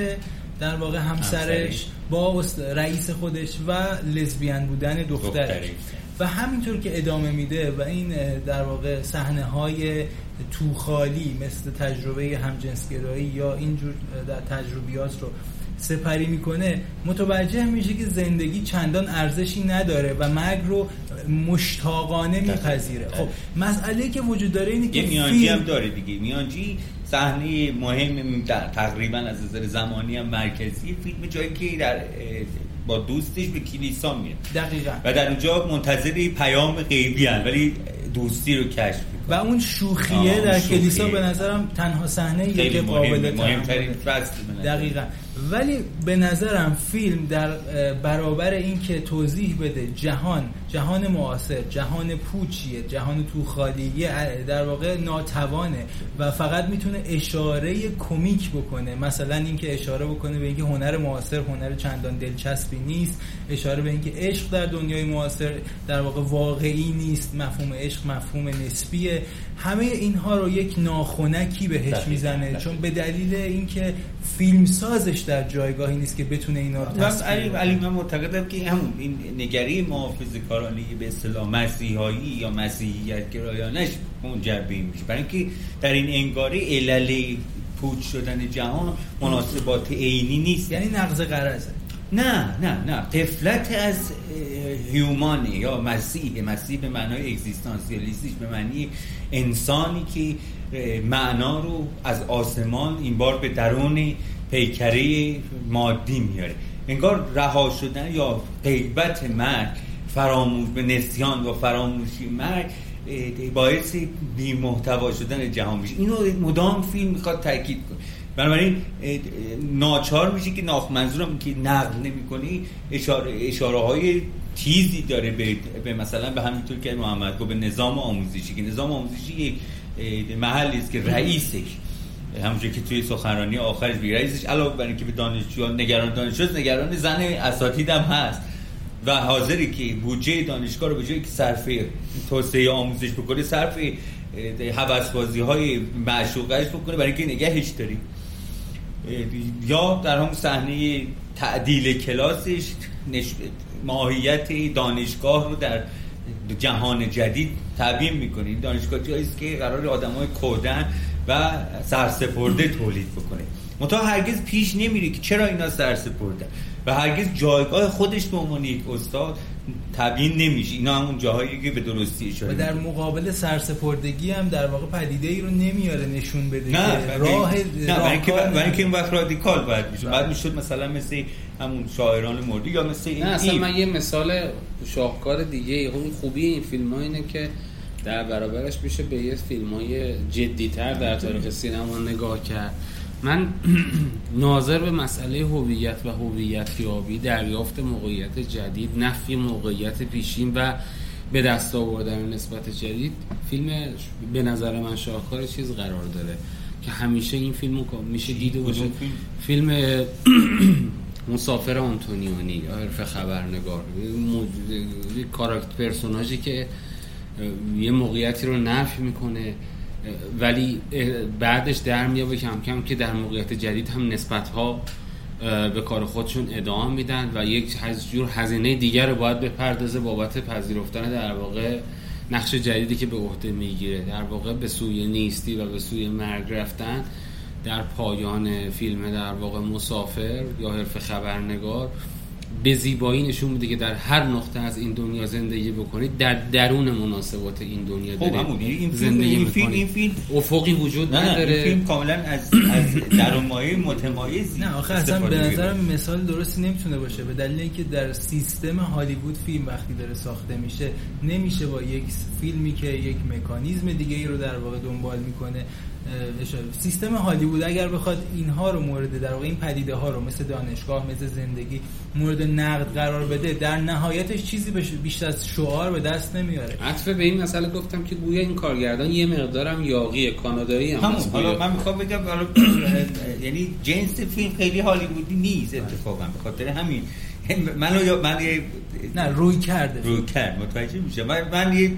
در واقع همسرش با رئیس خودش و لزبیان بودن دخترش. و همینطور که ادامه میده و این در واقع صحنه های توخالی مثل تجربه همجنسگرایی یا اینجور در تجربیات رو سپری می‌کنه متوجه میشه که زندگی چندان ارزشی نداره و مرگ رو مشتاقانه میپذیره. خب مسئله که وجود داره اینه که میانجی هم داره دیگه. میانجی صحنه مهم تقریبا از نظر زمانی هم مرکزی فیلم جایی که در با دوستش به کلیسا میره دقیقا. و در اونجا منتظر پیام غیبی هن ولی دوستی رو کشف و اون شوخیه در کلیسا به نظرم تنها صحنه که قابل مهمترین فصل دقیقا. ولی به نظرم فیلم در برابر اینکه توضیح بده جهان جهان معاصر جهان پوچیه جهان تو خالیه در واقع ناتوانه و فقط می‌تونه اشاره کمیک بکنه. مثلا اینکه اشاره بکنه به اینکه هنر معاصر هنر چندان دلچسبی نیست. اشاره به اینکه عشق در دنیای معاصر در واقع واقعی نیست. مفهوم عشق مفهوم نسبیه. همه اینها رو یک ناخونکی بهش می‌زنه. چون به دلیل اینکه فیلم سازش در جایگاهی نیست که بتونه اینا رو علی علی من معتقدم که همون این نگری محافظه کارانه به اصطلاح مسیحایی یا مسیحیت گرایانش منجر میشه. برای اینکه در این انگاره علل پوچ شدن جهان مناسبات عینی نیست. یعنی نقض قرضه نه نه نه. قفلت از هیومانی یا مسیح. مسیح به معنای اگزیستانسیالیستیش به معنی انسانی که معنا رو از آسمان این بار به درون پیکره مادی میاره. انگار رها شدن یا غیبت مرگ فراموش به نسیان و فراموشی مرگ باعث بی محتوا شدن جهان میشه. اینو مدام فیلم می‌خواد تاکید کنه. بنابراین ناچار میشه که ناخ منظورم که نقل نمی کنی اشاره, اشاره های تیزی داره به, به مثلا به همینطور که محمد گفت به نظام آموزشی که نظام آموزشی محلی است که رئیسش همونجور که توی سخنرانی آخرش بی رئیسش علاوه بر اینکه به دانشجو نگران دانشجو نگران زن اساتید هم هست. و حاضری که بودجه دانشگاه رو به جایی که صرف توسعه آموزش بکنه صرف حوض های معشوقش بکنه برای اینکه نگهش داریم. یا در همون صحنه تعدیل کلاسش ماهیت دانشگاه رو در جهان جدید تبیین می‌کنه. این دانشگاه جایی که قرار آدمای کودن و سرسپرده تولید بکنه. منتها هرگز پیش نمیره که چرا اینا سرسپرده؟ و هرگز جایگاه خودش به عنوان یک استاد تبیین نمیشه. اینا همون جاهایی که به درستی اشاره و در مقابل سرسپردگی هم در واقع پدیده ای رو نمیاره نشون بده نه که راه نه برای اینکه برای اینکه این وقت رادیکال باید میشه بعد می‌شد مثلا مثل همون شاعران مردی یا مثل این نه اصلا من یه مثال شاهکار دیگه اون خوبی این فیلم ها اینه که در برابرش میشه به یه فیلم های جدیتر در تاریخ سینما نگاه کرد. من ناظر به مسئله هویت و هویت یابی دریافت موقعیت جدید نفی موقعیت پیشین و به دست آوردن نسبت جدید فیلم به نظر من شاهکار چیز قرار داره که همیشه این فیلمو میشه دیده باشه. فیلم؟ مسافر آنتونیونی عرف خبرنگار کاراکتر پرسوناژی که یه موقعیتی رو نفی می‌کنه. ولی بعدش در میابه کم کم که در موقعیت جدید هم نسبت ها به کار خودشون ادامه میدن و یک جور هزینه دیگر رو باید بپردازه بابت پذیرفتن در واقع نقش جدیدی که به عهده می‌گیره. در واقع به سوی نیستی و به سوی مرگ رفتن در پایان فیلم در واقع مسافر یا حرف خبرنگار به زیبایی نشون میده که در هر نقطه از این دنیا زندگی بکنید در درون مناسبات این دنیا خب دارید این زندگی این فیلم. این فیلم افقی وجود نه نه نداره این فیلم کاملا از از درون مایه متمایزی نه آخه اصلا به. نظرم مثال درستی نمی‌تونه باشه به دلیل اینکه در سیستم هالیوود فیلم وقتی داره ساخته میشه نمیشه با یک فیلمی که یک مکانیزم دیگه ای رو در واقع دنبال می‌کنه سیستم هالیوود اگر بخواد اینها رو مورد در واقع این پدیده ها رو مثل دانشگاه مثل زندگی مورد نقد قرار بده در نهایتش چیزی بیشتر از شعار به دست نمیاره. عطف به این مسئله گفتم که گویا این کارگردان یه مقدارم یاقی کانادایی هم همون. هست. حالا. من می‌خوام بگم حالا یعنی جنس فیلم خیلی هالیوودی نیست اتفاقا به خاطر همین. منو یا من نه روی کرده. رو کرد متوجه میشه من, من یه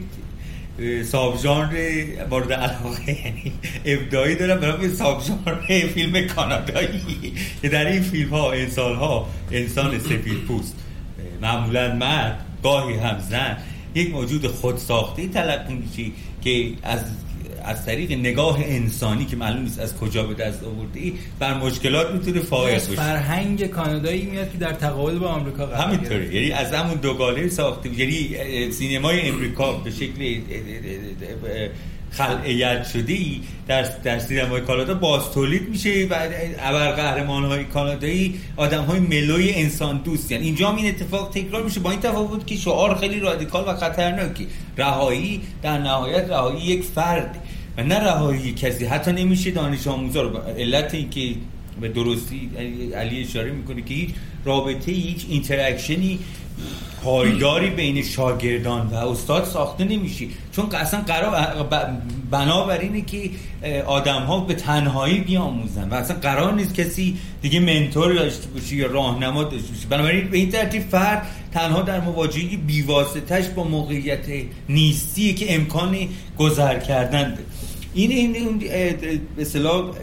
ساب ژانر مورد علاقه یعنی ابداعی دارم برای ساب ژانر فیلم کانادایی. که در این فیلم ها انسان ها انسان سفید پوست. معمولا مرد گاهی هم زن. یک موجود خود ساخته تلقی میشه که از از طریق نگاه انسانی که معلوم نیست از کجا به دست آورده ای بر مشکلات می‌تونه فائق از باشه. فرهنگ کانادایی میاد که در تقابل با آمریکا قرار. همینطوره. یعنی از همون دوگانه ساخته یعنی سینمای امریکا به شکل خلعیت شده ای در, در سینمای کانادا باز تولید میشه و ابرقهرمان های کانادایی آدم های ملوی انسان دوست. یعنی اینجا هم این اتفاق تکرار میشه. با این تفاوت که شعار خیلی رادیکال و خطرناکی. رهایی در نهایت رهایی یک فرد و نه رهایی کسی. حتی نمیشه دانش آموزا رو علت این که به درستی علی اشاره می‌کنه که هیچ رابطه هیچ interaction ی پایداری بین شاگردان و استاد ساخته نمیشه. چون اصلا قرار بنابر اینه که آدم ها به تنهایی بیاموزن و اصلا قرار نیست کسی دیگه mentor داشته باشه یا راهنما داشته باشه. بنابراین به این ترتیب فرد تنها در مواجهه بیواسطش با موقعیت نیستی که امکان گذر کردن داره. این این به اصطلاح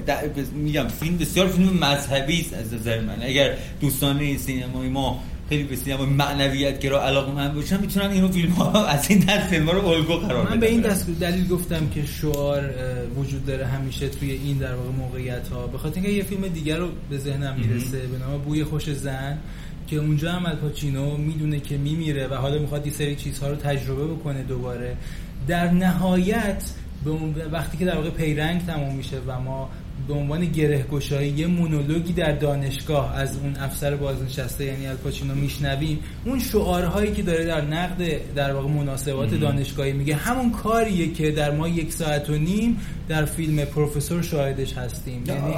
میگم فیلم بسیار فیلم مذهبی است از نظر من. اگر دوستان سینمای ما خیلی به سینما معنویت گرا علاقه من باشن می‌تونن اینو فیلم ها از این دست فیلم ها رو الگو قرار بدن. من به این دست دلیل گفتم که شعار وجود داره همیشه توی این در واقع موقعیت ها به خاطر اینکه یه فیلم دیگر رو به ذهنم می‌رسه به نام بوی خوش زن که اونجا هم الپاچینو می‌دونه که میمیره و حالا می‌خواد یه سری چیزها رو تجربه بکنه دوباره. در نهایت به وقتی که در واقع پیرنگ تموم میشه و ما به عنوان گره گشایی یه مونولوگی در دانشگاه از اون افسر بازنشسته یعنی الپاچینو میشنویم اون شعارهایی که داره در نقد در واقع مناسبات دانشگاهی میگه همون کاریه که در ما یک ساعت و نیم در فیلم پروفسور شاهدش هستیم. یعنی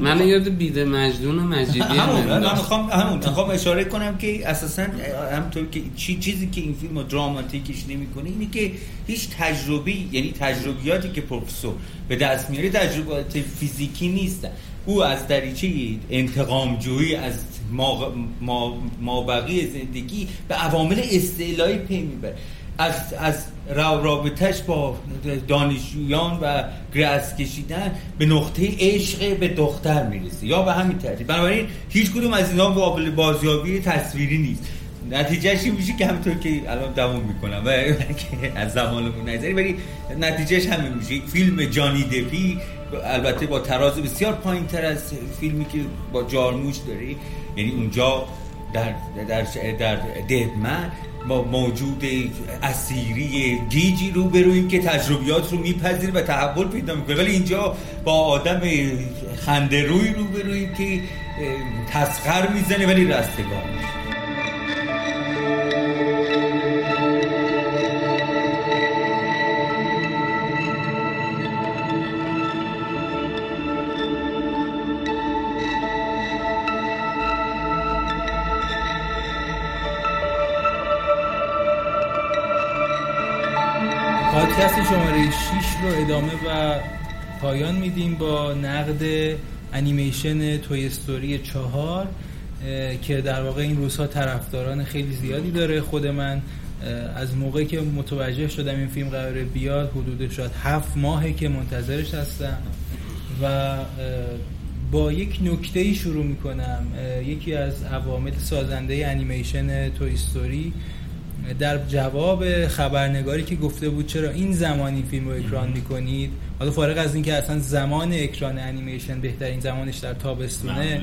من یاد بیده مجنون و مجیدی هم همون من. می‌خوام همون می‌خوام اشاره کنم که اساسا همونطور که چی چیزی که این فیلم رو دراماتیکش نمی‌کنه اینه که هیچ تجربه یعنی تجربیاتی که پروفسور به دست میاره تجربیات فیزیکی نیستن. او از دریچه انتقام جویی از ما, ما, ما بقیه زندگی به عوامل استعلایی پی می‌بره. از از را- رابطش با دانشجویان و گرس کشیدن به نقطه عشق به دختر می‌رسه. یا به همین ترتیب. بنابراین هیچ کدوم از اینا قابل بازیابی تصویری نیست. نتیجهش این میشه که همینطور که الان دوام می‌کنم و از زمانمون نگذاری ولی نتیجهش همین میشه. فیلم جانی دپی البته با تراز بسیار پایین تر از فیلمی که با جارموش داری. یعنی اونجا در در در ددمن با موجود اسیری گیجی رو برویم که تجربیات رو میپذیر و تحول پیدا می‌کنه. ولی اینجا با آدم خنده روی رو برویم که تسخر می‌زنه ولی رستگار پادکست 6 رو ادامه و پایان میدیم با نقد انیمیشن توی استوری چهار که در واقع این روزها طرفداران خیلی زیادی داره. خود من از موقعی که متوجه شدم این فیلم قراره بیاد حدود شاید هفت ماهه که منتظرش هستم و با یک نکته شروع می‌کنم. یکی از عوامل سازنده انیمیشن توی استوری در جواب خبرنگاری که گفته بود چرا این زمانی فیلم رو اکران می‌کنید حالا فارغ از اینکه اصلا زمان اکران انیمیشن بهترین زمانش در تابستونه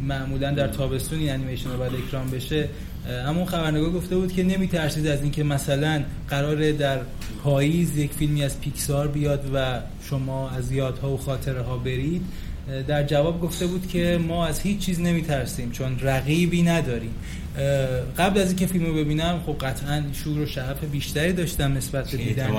معمولا. در تابستون این انیمیشن رو باید اکران بشه اما خبرنگار گفته بود که نمیترسید از اینکه مثلا قراره در پاییز یک فیلمی از پیکسار بیاد و شما از یادها و خاطره ها برید. در جواب گفته بود که ما از هیچ چیز نمیترسیم چون رقیبی نداریم. قبل از اینکه فیلمو ببینم خب قطعا شور و شعف بیشتری داشتم نسبت به دیدنش.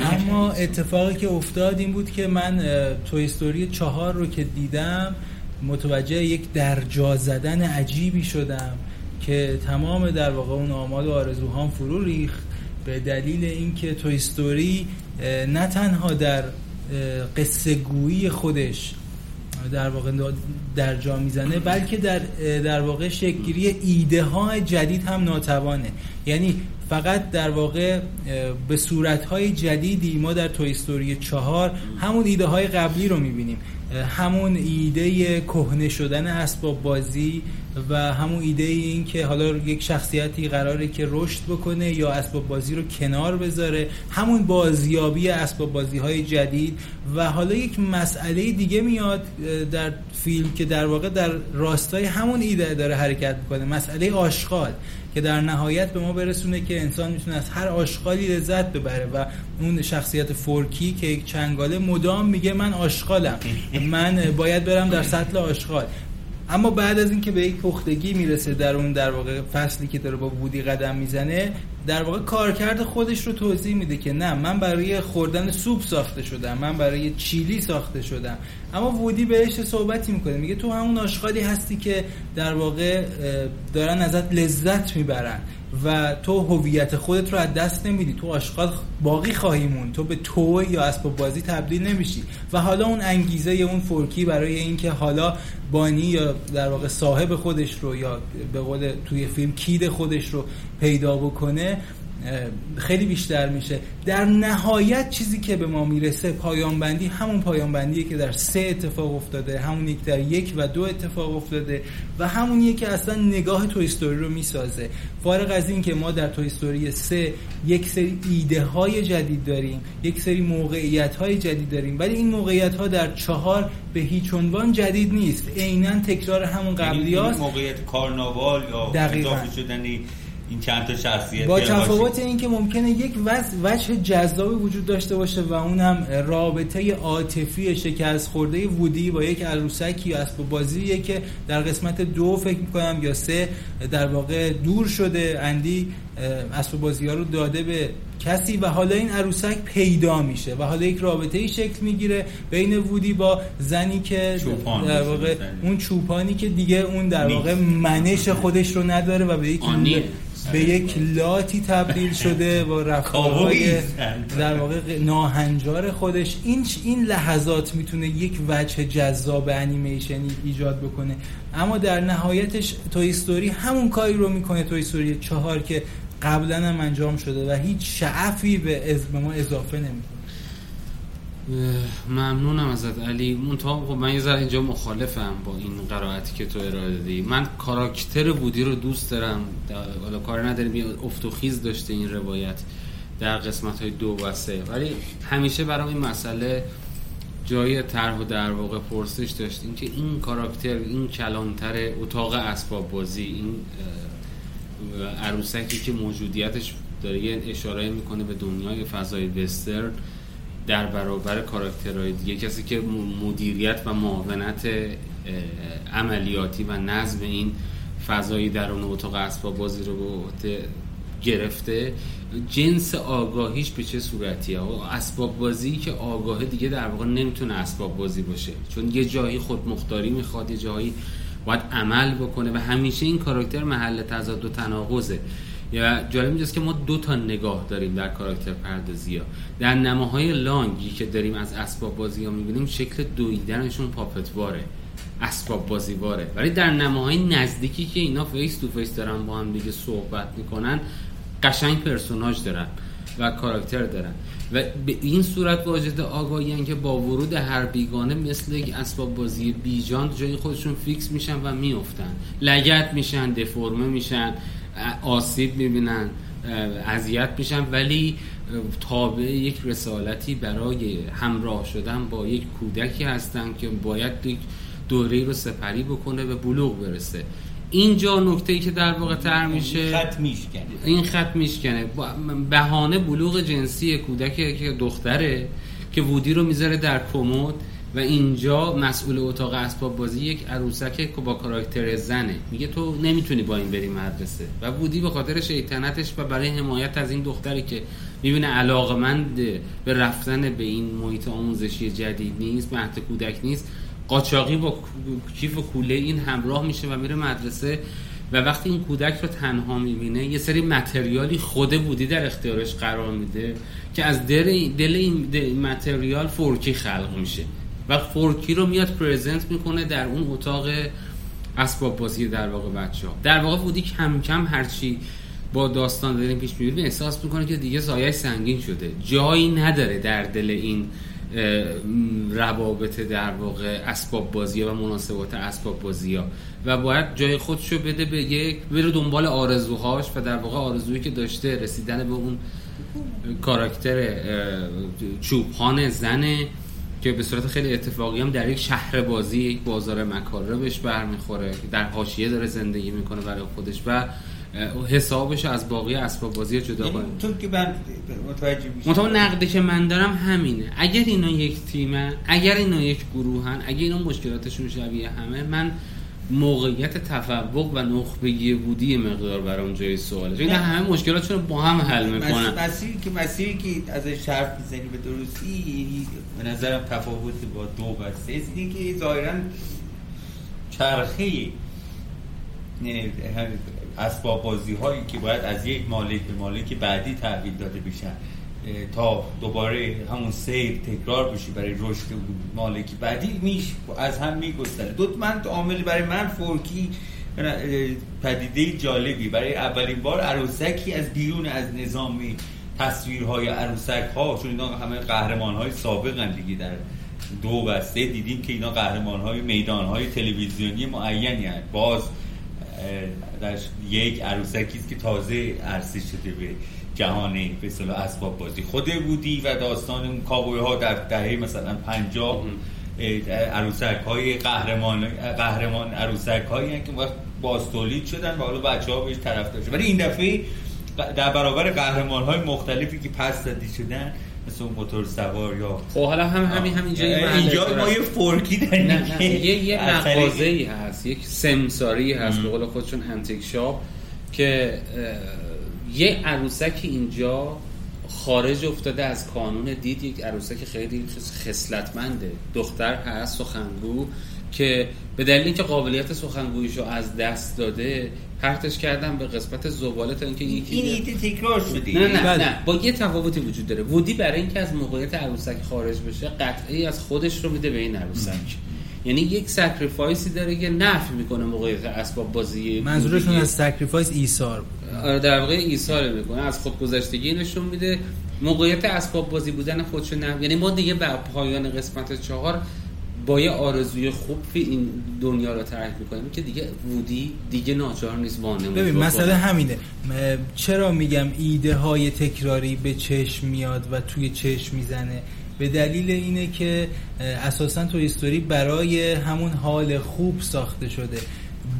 اما اتفاقی که افتاد این بود که من توی استوری چهار رو که دیدم متوجه یک درجا زدن عجیبی شدم که تمام در واقع اون آمال و آرزوهام فرو ریخت. به دلیل اینکه توی استوری نه تنها در قصه گویی خودش در واقع در جا می‌زنه بلکه در در واقع شکلگیری ایده های جدید هم ناتوانه. یعنی فقط در واقع به صورت های جدیدی ما در توی استوری چهار همون ایده های قبلی رو می‌بینیم. همون ایده کهنه شدن اسباب بازی و همون ایده این که حالا یک شخصیتی قراره که رشد بکنه یا اسباب بازی رو کنار بذاره همون بازیابی اسباب بازی های جدید و حالا یک مسئله دیگه میاد در فیلم که در واقع در راستای همون ایده داره حرکت می‌کنه مسئله آشغال که در نهایت به ما برسونه که انسان می‌تونه از هر آشغالی لذت ببره و اون شخصیت فورکی که یک چنگاله مدام میگه من آشغالم من باید برم در سطل آشغال. اما بعد از اینکه به یک پختگی می‌رسه در اون در واقع فصلی که داره با وودی قدم می‌زنه در واقع کارکرد خودش رو توضیح میده که نه من برای خوردن سوپ ساخته شدم من برای چیلی ساخته شدم. اما وودی بهش صحبتی می‌کنه میگه تو همون آشغالی هستی که در واقع دارن ازت لذت می‌برن. و تو هویت خودت رو از دست نمیدی. تو آشغال باقی خواهی مون تو به تو یا اسباب بازی تبدیل نمیشی. و حالا اون انگیزه اون فورکی برای اینکه حالا بانی یا در واقع صاحب خودش رو یا به قول توی فیلم کید خودش رو پیدا بکنه خیلی بیشتر میشه. در نهایت چیزی که به ما می‌رسه پایان بندی همون پایان بندیه که در سه اتفاق افتاده همونی که در یک و دو اتفاق افتاده و همونیه که اصلا نگاه توی استوری رو می‌سازه. فارغ از این که ما در توی استوری سه یک سری ایده های جدید داریم یک سری موقعیت های جدید داریم ولی این موقعیت ها در چهار به هیچ عنوان جدید نیست. عینا تکرار همون یعنی قبلی هاست موقعیت کارناوال یا اضافه شدنی این چند تا شخصیت با تفاوت این که ممکنه یک وجه جذابی وجود داشته باشه و اونم رابطه عاطفی شکست خورده وودی با یک عروسکی یا اسب بازیه که در قسمت دو فکر می‌کنم یا سه در واقع دور شده. اندی اسب بازی ها رو داده به کسی و حالا این عروسک پیدا میشه و حالا یک رابطه ای شکل می‌گیره بین وودی با زنی که در واقع اون چوپانی که دیگه اون در واقع منش خودش رو نداره و به یک به یک لاتی تبدیل شده و رفتارهای در واقع ناهنجار خودش. این این لحظات می‌تونه یک وجه جذاب انیمیشنی ایجاد بکنه. اما در نهایتش توی استوری همون کاری رو می‌کنه. توی استوری چهار که قبلا هم انجام شده و هیچ شعفی به, از... ما اضافه نمی‌کنه. ممنونم ازت علی. منتها خب من یه ذره اینجا مخالفم با این قرائتی که تو ارائه دادی. من کاراکتر بودی رو دوست دارم. حالا کار نداریم. افت و خیز داشته این روایت در قسمت های دو و سه. ولی همیشه برام این مسئله جای طرح و در واقع پرسش داشتیم که این کاراکتر این کلانتر اتاق اسباب بازی این عروسکی که موجودیتش داره یه اشاره می‌کنه به دنیای فضای وسترن در برابر کاراکترهای دیگه. کسی که مدیریت و معاونت عملیاتی و نظم این فضایی در اون اتاق اسباب بازی رو به گرفته جنس آگاهیش به چه صورتیه؟ اسباب بازی که آگاهه دیگه در واقع نمی‌تونه اسباب بازی باشه. چون یه جایی خودمختاری می‌خواد یه جایی باید عمل بکنه و همیشه این کاراکتر محل تضاد و تناقضه. یا جالب اینجاست که ما دو تا نگاه داریم در کاراکتر پردازی ها. در نماهای لانگی که داریم از اسباب بازی ها می‌بینیم شکل دویدنشون puppet واره. اسباب بازیواره. ولی در نماهای نزدیکی که اینا face to face دارن با هم دیگه صحبت می‌کنن قشنگ پرسوناج دارن و کاراکتر دارن. و به این صورت واجد آگاهی که با ورود هر بیگانه مثل یک اسباب بازی بیجان جای خودشون fix میشن و میفتن لگد میشن دفرمه میشن آسیب می‌بینن اذیت میشن ولی تابع یک رسالتی برای همراه شدن با یک کودکی هستن که باید یک دوره رو سپری بکنه به بلوغ برسه. اینجا نکته ای که در واقع تر میشه خط میشکنه. این خط میشکنه. بهانه بلوغ جنسی کودک که دختره که وودی رو می‌ذاره در کمد و اینجا مسئول اتاق اسباب بازی یک عروسک که با کاراکتر زنه. میگه تو نمی‌تونی با این بری مدرسه. و بودی به خاطر شیطنتش و برای حمایت از این دختری که می‌بینه علاقمند به رفتن به این محیط آموزشی جدید نیست مهد کودک نیست قاچاقی با کیف و کوله این همراه میشه و میره مدرسه و وقتی این کودک رو تنها می‌بینه یه سری متریالی خود بودی در اختیارش قرار میده که از دل, دل این متریال فورکی خلق میشه و فورکی رو میاد پرزنت می‌کنه در اون اتاق اسباب بازی در واقع بچه ها در واقع بودی کم کم هرچی با داستان داریم پیش می‌بینیم احساس می‌کنه که دیگه سایه سنگین شده. جایی نداره در دل این روابط در واقع اسباب بازی و مناسبات اسباب بازی ها. و باید جای خودشو بده به یک بره دنبال آرزوهاش و در واقع آرزویی که داشته رسیدن به اون کاراکتر چوبخان زنه که به صورت خیلی اتفاقی هم در یک شهر بازی یک بازار مکاره بهش برمیخوره در حاشیه داره زندگی می‌کنه برای خودش و حسابش از باقی اسباب بازی جدا یعنی کنه تو که من متوجه میشم نقدی که من دارم همینه. اگر اینا یک تیمه اگر اینا یک گروهن اگر اینا مشکلاتشون شبیه همه من موقعیت تفوق و نخبگی بودی مقدار برام جای سواله. چون همه مشکلاتشون رو با هم حل می‌کنن. مسیری که مسیری که از حرف می‌زنی به درستی به نظرم تفاوت با دو و سه اینه که ظاهرا چرخه اسباب بازی هایی که باید از یک مالک به مالک بعدی تحویل داده بشن تا دوباره همون سیر تکرار بشه برای رشد مالکی بعدی میش از هم میگستره. دو من عامل برای من فورکی پدیده جالبی. برای اولین بار عروسکی از بیرون از نظام تصویرهای عروسک ها چون اینا همه قهرمان های سابق دیگه در دو و سه دیدیم که اینا قهرمان های میدان های تلویزیونی معینی هست باز یک عروسکی است که تازه عرصه شده به جهان به اصطلاح اسباب بازی خود بودی و داستان اون کابوی ها در دهه مثلا 50 عروسک های قهرمان قهرمان عروسک هایی که وقت باز تولید شدن و حالا بچه ها بهش طرف داشتن. ولی این دفعه در برابر قهرمان های مختلفی که پس زدی شدن مثل موتور سوار یا خب حالا هم همین همینجا اینجا ما یه فورکی داریم نه یه یه مغازه ای هست یک سمساری هست به قول خودشون انتیک شاپ که یه عروسک اینجا خارج افتاده از قانون دید یک عروسک خیلی خصلتمنده. دختر هست سخنگو که به دلیل اینکه قابلیت سخنگویشو از دست داده پرتش کردم به قسمت زباله تا اینکه یکی این ایده تکرار شده. نه نه بله. نه. با یه تفاوتی وجود داره. وودی برای اینکه از موقعیت عروسک خارج بشه قطعی از خودش رو میده به این عروسک. یعنی یک sacrifice ی داره که نفی می‌کنه موقعیت اسباب بازی منظورشون از sacrifice ایثار آره در واقع ایثار می‌کنه. از خودگذشتگی نشون میده. موقعیت اسباب بازی بودن خودشو نه یعنی ما دیگه بر پایان قسمت چهار با یه آرزوی خوب این دنیا رو طرح می‌کنیم که دیگه وودی دیگه ناچار نیست وانمود ببین مسئله همینه. چرا میگم ایده های تکراری به چشم میاد و توی چشم می‌زنه؟ به دلیل اینه که اساسا تو هیستوری برای همون حال خوب ساخته شده.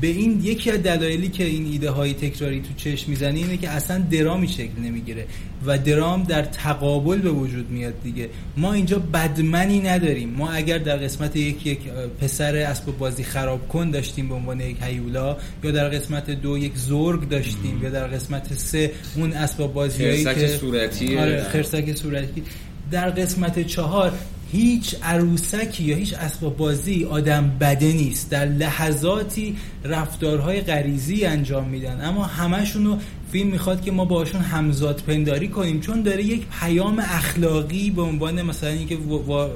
به این یکی از دلایلی که این ایده های تکراری تو چشم می‌زنه اینه که اصلا درامی شکل نمی‌گیره و درام در تقابل به وجود میاد دیگه. ما اینجا بدمنی نداریم. ما اگر در قسمت یک یک پسر اسب بازی خراب کن داشتیم به عنوان یک هیولا یا در قسمت دو یک زرگ داشتیم یا در قسمت سه اون اسباب بازی که صورتی. آره خرسک صورتی. در قسمت چهار هیچ عروسکی یا هیچ اسباب بازی آدم بده نیست. در لحظاتی رفتارهای غریزی انجام میدن. اما همشونو فیلم می‌خواد که ما باشون همزاد پنداری کنیم چون داره یک پیام اخلاقی به عنوان مثلا اینکه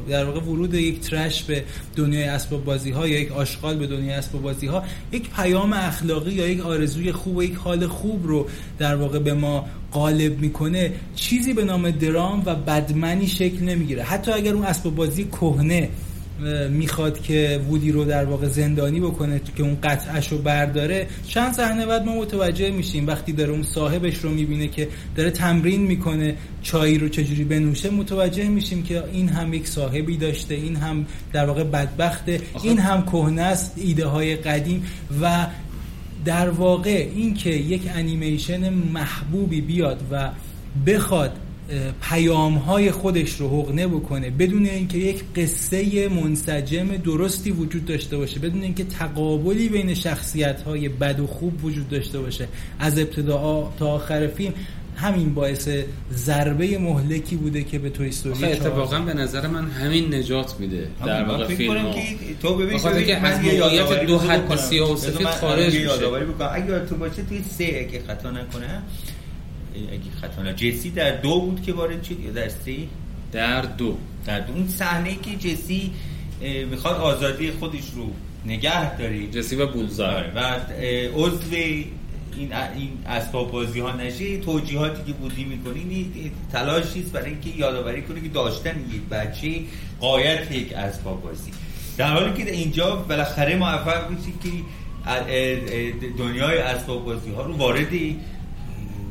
در واقع ورود یک ترش به دنیای اسباب بازی ها یا یک آشغال به دنیای اسباب بازی ها یک پیام اخلاقی یا یک آرزوی خوب و یک حال خوب رو در واقع به ما قالب می‌کنه چیزی به نام درام و بدمنی شکل نمی‌گیره. حتی اگر اون اسباب بازی کهنه می‌خواد که وودی رو در واقع زندانی بکنه که اون قطعش رو برداره چند صحنه بعد ما متوجه میشیم وقتی داره اون صاحبش رو می‌بینه که داره تمرین می‌کنه چای رو چجوری بنوشه متوجه میشیم که این هم یک صاحبی داشته این هم در واقع بدبخته این هم کهنه است ایده های قدیم و در واقع این که یک انیمیشن محبوبی بیاد و بخواد پیام های خودش رو حقنه بکنه بدون اینکه یک قصه منسجم درستی وجود داشته باشه بدون اینکه تقابلی بین شخصیت های بد و خوب وجود داشته باشه از ابتدا تا آخر فیلم همین باعث ضربه مهلکی بوده که به توی استوری اتفاقا به نظر من همین نجات میده در واقع فیلم که تو ببین که از موقعیت دو حد سیاه و سفید خارج میشه. اگه تو باشه توی سه اگه خطا نکنه اگه خطا جسی در دو بود که وارد شد یا در سه؟ در دو. در دو. اون صحنه که جسی می‌خواد آزادی خودش رو نگه داری جسی و بولزار. آره، و عضو این این اسباب بازی ها نشه توجیهاتی که بودی می‌کنی تلاشی است برای اینکه یادآوری کنه که داشتن یک بچه قایت یک اسباب بازی در حالی که اینجا بالاخره موفق بودی که دنیای اسباب بازی ها رو وارد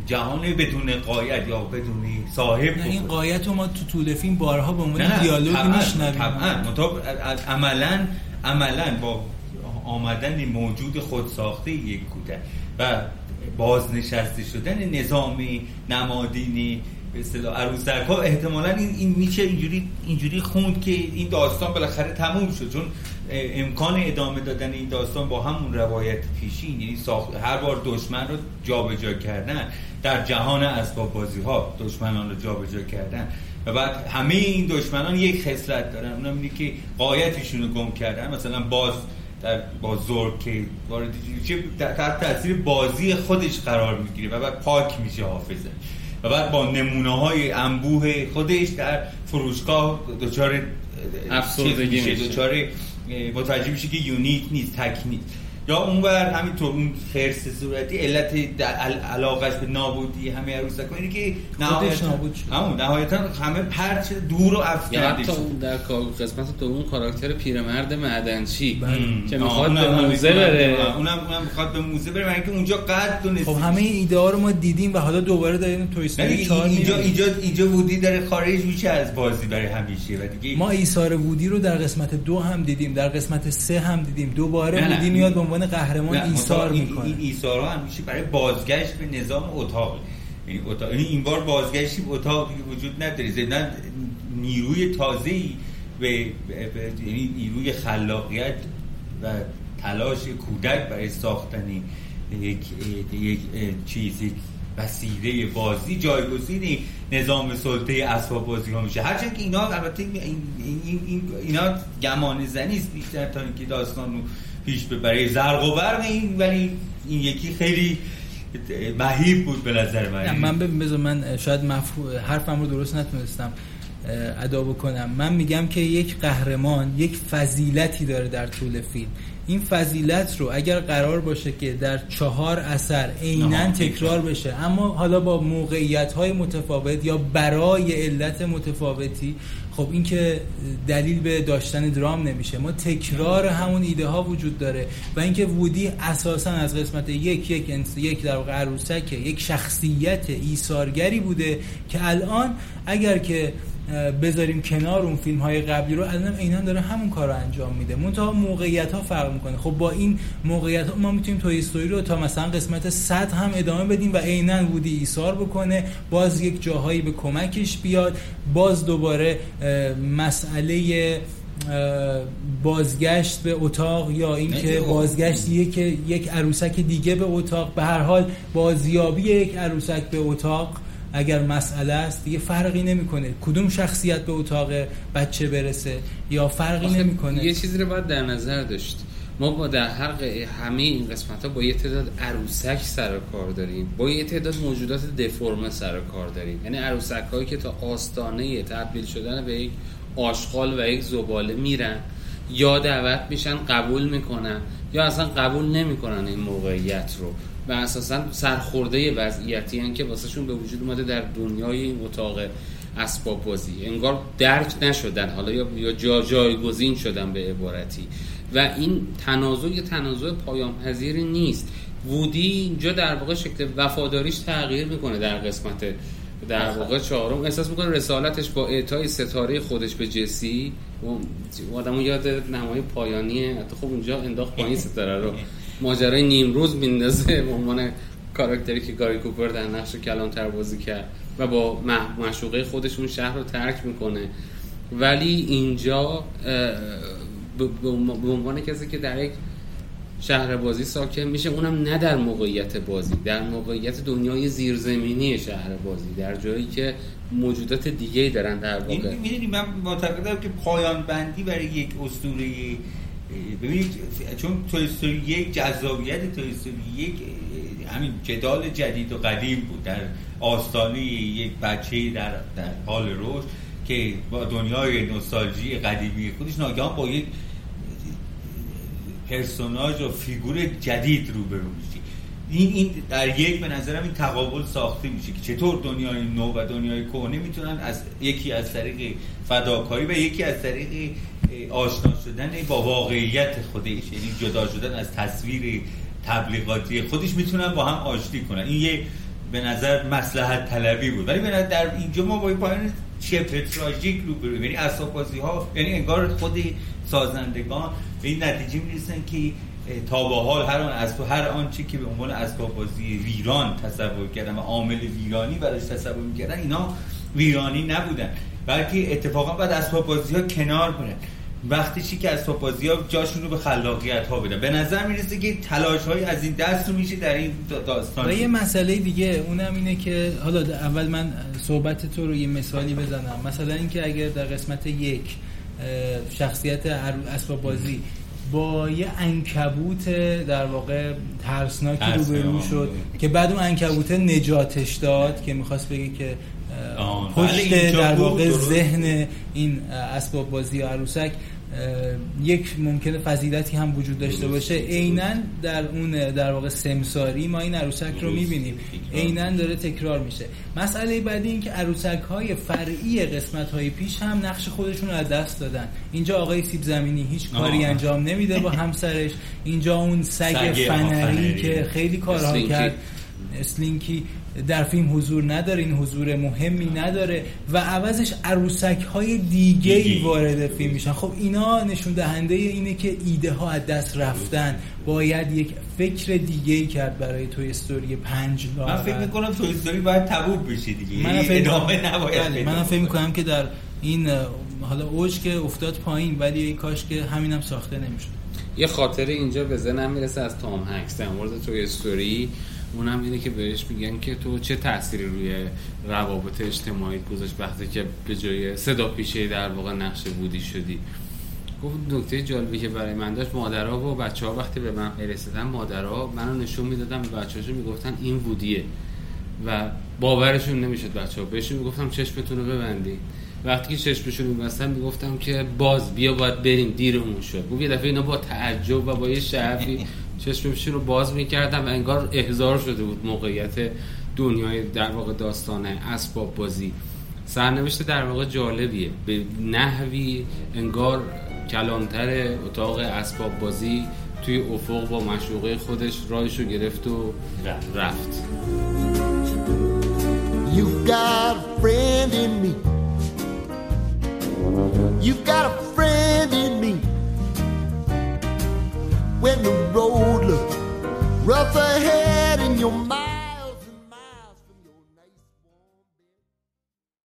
جهان بدون قایت یا بدون صاحب نه این قایت رو ما تو طول فیلم بارها به عنوان دیالوگ میشنویم. طبعا. عملا عملا با آمدن موجود خود ساخته یک کودک و بازنشسته شدن نظامی نمادینی به اصطلاح عروسک ها احتمالا این, این میشه اینجوری اینجوری خوند که این داستان بالاخره تموم شد. چون امکان ادامه دادن این داستان با همون روایت پیشین یعنی ساخت هر بار دشمن رو جابجا کردن در جهان اسباب بازی ها دشمنان رو جابجا کردن. و بعد همه این دشمنان یک خصلت دارن. اونم اینه که قایتشون رو گم کردن. مثلا باز در با زور که وارد تحت تاثیر بازی خودش قرار می‌گیره و بعد پاک میشه حافظه. و بعد با نمونه های انبوه خودش در فروشگاه دچار افسردگی میشه دچار متوجه میشه که یونیک نیست تک نیست. یا اونور همینطور اون خرس صورتی علت علاقش به نابودی همه عروسک اینه که نهایتا نابود شد. همون نهایتا همه پرچ دور و افکنده شد. در قسمت دوم کاراکتر پیرمرد معدنچی بله. که می‌خواد به موزه بره. اونم اونم می‌خواد به موزه بره اینکه اونجا قد دونست خب همه ایده ها رو ما دیدیم و حالا دوباره داریم توی استوری 4 اینجا اینجا اینجا وودی داره خارج میشه از بازی برای همیشه و دیگه ما ایثار وودی رو در قسمت دو هم دیدیم در قسمت سه هم دیدیم. دوباره وودی میاد به عنوان قهرمان ایثار می‌کنه. این ایثار ها همیشه برای بازگشت به نظام اتاق. یعنی اتاق یعنی این بار بازگشتی به اتاق وجود نداره. زدن نیروی تازه ای به یعنی نیروی خلاقیت و تلاش کودک برای ساختن یک یک چیز یک وسیله بازی جایگزین نظام سلطه اسباب بازی ها میشه. هرچند که اینا البته این این اینا گمان زنی است بیشتر تا اینکه داستان رو پیش برای زرق و برق این ولی این یکی خیلی مهیب بود به نظر من. من ببین من شاید مفهوم حرفم رو درست نتونستم ادا بکنم. من میگم که یک قهرمان یک فضیلتی داره در طول فیلم. این فضیلت رو اگر قرار باشه که در چهار اثر عینا تکرار بشه اما حالا با موقعیت های متفاوت یا برای علت متفاوتی خب این که دلیل به داشتن درام نمیشه. ما تکرار همون ایده ها وجود داره و اینکه وودی اساسا از قسمت یک یک یک در عروسک یک شخصیت ایثارگری بوده که الان اگر که بذاریم کنار اون فیلم های قبلی رو الان اینا داره همون کار رو انجام میده. منتها موقعیت ها فرق می‌کنه. خب با این موقعیت ها ما می‌تونیم توی استوری رو تا مثلا قسمت 100 هم ادامه بدیم و عینا وودی ایثار بکنه. باز یک جاهایی به کمکش بیاد. باز دوباره مسئله بازگشت به اتاق یا اینکه بازگشت یک یک عروسک دیگه به اتاق. به هر حال بازیابی یک عروسک به اتاق. اگر مسئله است دیگه فرقی نمی‌کنه. کدوم شخصیت به اتاق بچه برسه یا فرقی نمی‌کنه؟ یه چیزی رو باید در نظر داشت. ما با در هر همه این قسمت ها با یه تعداد عروسک سر کار داریم. با یه تعداد موجودات دفرمه سر کار داریم. یعنی عروسک هایی که تا آستانه تبدیل شدن به یک آشغال و یک زباله میرن یا دعوت میشن قبول می‌کنن یا اصلا قبول نمی‌کنن این موقعیت رو. و اساسا سرخورده وضعیتی هن که واسهشون به وجود اومده در دنیای این اتاق اسباب بازی. انگار درک نشدن حالا یا جا جایگزین شدن به عبارتی. و این تنازع یه تنازع پایان پذیری نیست. وودی اینجا در واقع شکل وفاداریش تغییر می‌کنه در قسمت در واقع چهارم. احساس می‌کنه رسالتش با اعطای ستاره خودش به جسی. آدمو یاد نمای پایانیه حتی خب اونجا انداخت پایین ستاره رو. ماجرای نیمروز میندازه به عنوان کاراکتری که گاری کوپر در نقش کلانتر بازی کرد و با معشوقه خودشون شهر رو ترک می‌کنه. ولی اینجا به عنوان کسی که در یک شهر بازی ساکن میشه اونم نه در موقعیت بازی در موقعیت دنیای زیرزمینی شهر بازی در جایی که موجودات دیگه دارن در واقع. می‌دونی من معتقدم که پایان بندی برای یک اسطوره ببینید چون توی یک جذابیت توی یک همین جدال جدید و قدیم بود در آستانه یک بچه در, در حال رشد که با دنیای نوستالژی قدیمی خودش ناگهان با یک پرسوناج و فیگور جدید روبرو میشه. این این در یک به نظرم این تقابل ساخته میشه که چطور دنیای نو و دنیای کهنه می‌تونن از یکی از طریق فداکاری و یکی از طریق آشنا شدن با واقعیت خودش یعنی جدا شدن از تصویر تبلیغاتی خودش می‌تونن با هم آشتی کنن. این یه به نظر مسلحت طلبی بود. ولی به در اینجا ما با پایان شبه تراژیک رو بریم. یعنی اساپازی ها یعنی انگار خود سازندگان به این نتیجه می‌رسن که تا به حال هر آن از تو هر آنچه که به عنوان اسباب بازی ویران تصور کردن و عامل ویرانی براش تصور می‌کردن اینا ویرانی نبودن. بلکه اتفاقا بعد اسباب بازی ها کنار برن. وقتی چی که اسباب بازی ها جاشون رو به خلاقیت ها بدن به نظر می‌رسه که تلاش های از این دست رو میشه در این داستان و یه مسئله دیگه اونم اینه که حالا اول من صحبت تو رو یه مثالی بزنم. مثلا اینکه اگر در قسمت یک شخصیت اسباب بازی با یه انکبوت در واقع ترسناکی روبرو شد که بعد اون انکبوت نجاتش داد که می‌خواست بگه که پشت در واقع ذهن این اسباب بازی عروسک یک ممکنه فضیلتی هم وجود داشته باشه. عینا در اون در واقع سمساری ما این عروسک رو می‌بینیم. عینا داره تکرار میشه. مسئله بعدی این که عروسک های فرعی قسمت های پیش هم نقش خودشون رو از دست دادن. اینجا آقای سیب زمینی هیچ کاری انجام نمیده با همسرش. اینجا اون سگ فنری که خیلی کارها کرد. اسلینکی. در فیلم حضور نداره این حضور مهمی نداره و عوضش عروسک های دیگه ای وارد فیلم میشن. خب اینا نشون دهنده اینه که ایده ها از دست رفتن. باید یک فکر دیگه ای کرد برای توی استوری پنج من فکر می‌کنم توی استوری باید تبوب بشه دیگه. من فکر ادامه نباید بله، من فکر می‌کنم که در این حالا اوج که افتاد پایین ولی این کاش که همینم ساخته نمی‌شد. یه خاطره اینجا به ذهنم می‌رسه از تام هکس در مورد توی استوری. اونم اینه که بهش میگن که تو چه تأثیری روی روابط اجتماعی گذاشت وقتی که به جای صدا پیشه در واقع نقش بودی شدی؟ گفت نکته جالبی که برای من داشت مادرها و بچه ها وقتی به من می‌رسیدن مادرها منو نشون می‌دادن به بچه هاشون می‌گفتن این وودیه و باورشون نمی‌شد بچه ها بهشون می‌گفتم چشمتون رو ببندی. وقتی که چشمشون میبستم می‌گفتم که باز بیا باید بریم دیرمون شد. گفت یه دفعه اینا با تعجب و با یه شعفی چشمشون رو باز می‌کردم و انگار احضار شده بود موقعیت دنیای در واقع داستانه اسباب بازی. سرنوشت در واقع جالبیه. به نحوی انگار کلانتر اتاق اسباب بازی توی افق با مشوقه خودش راهشو گرفت و رفت. You've got a friend in me. You've got a friend in me. When the road looks rough ahead in your mind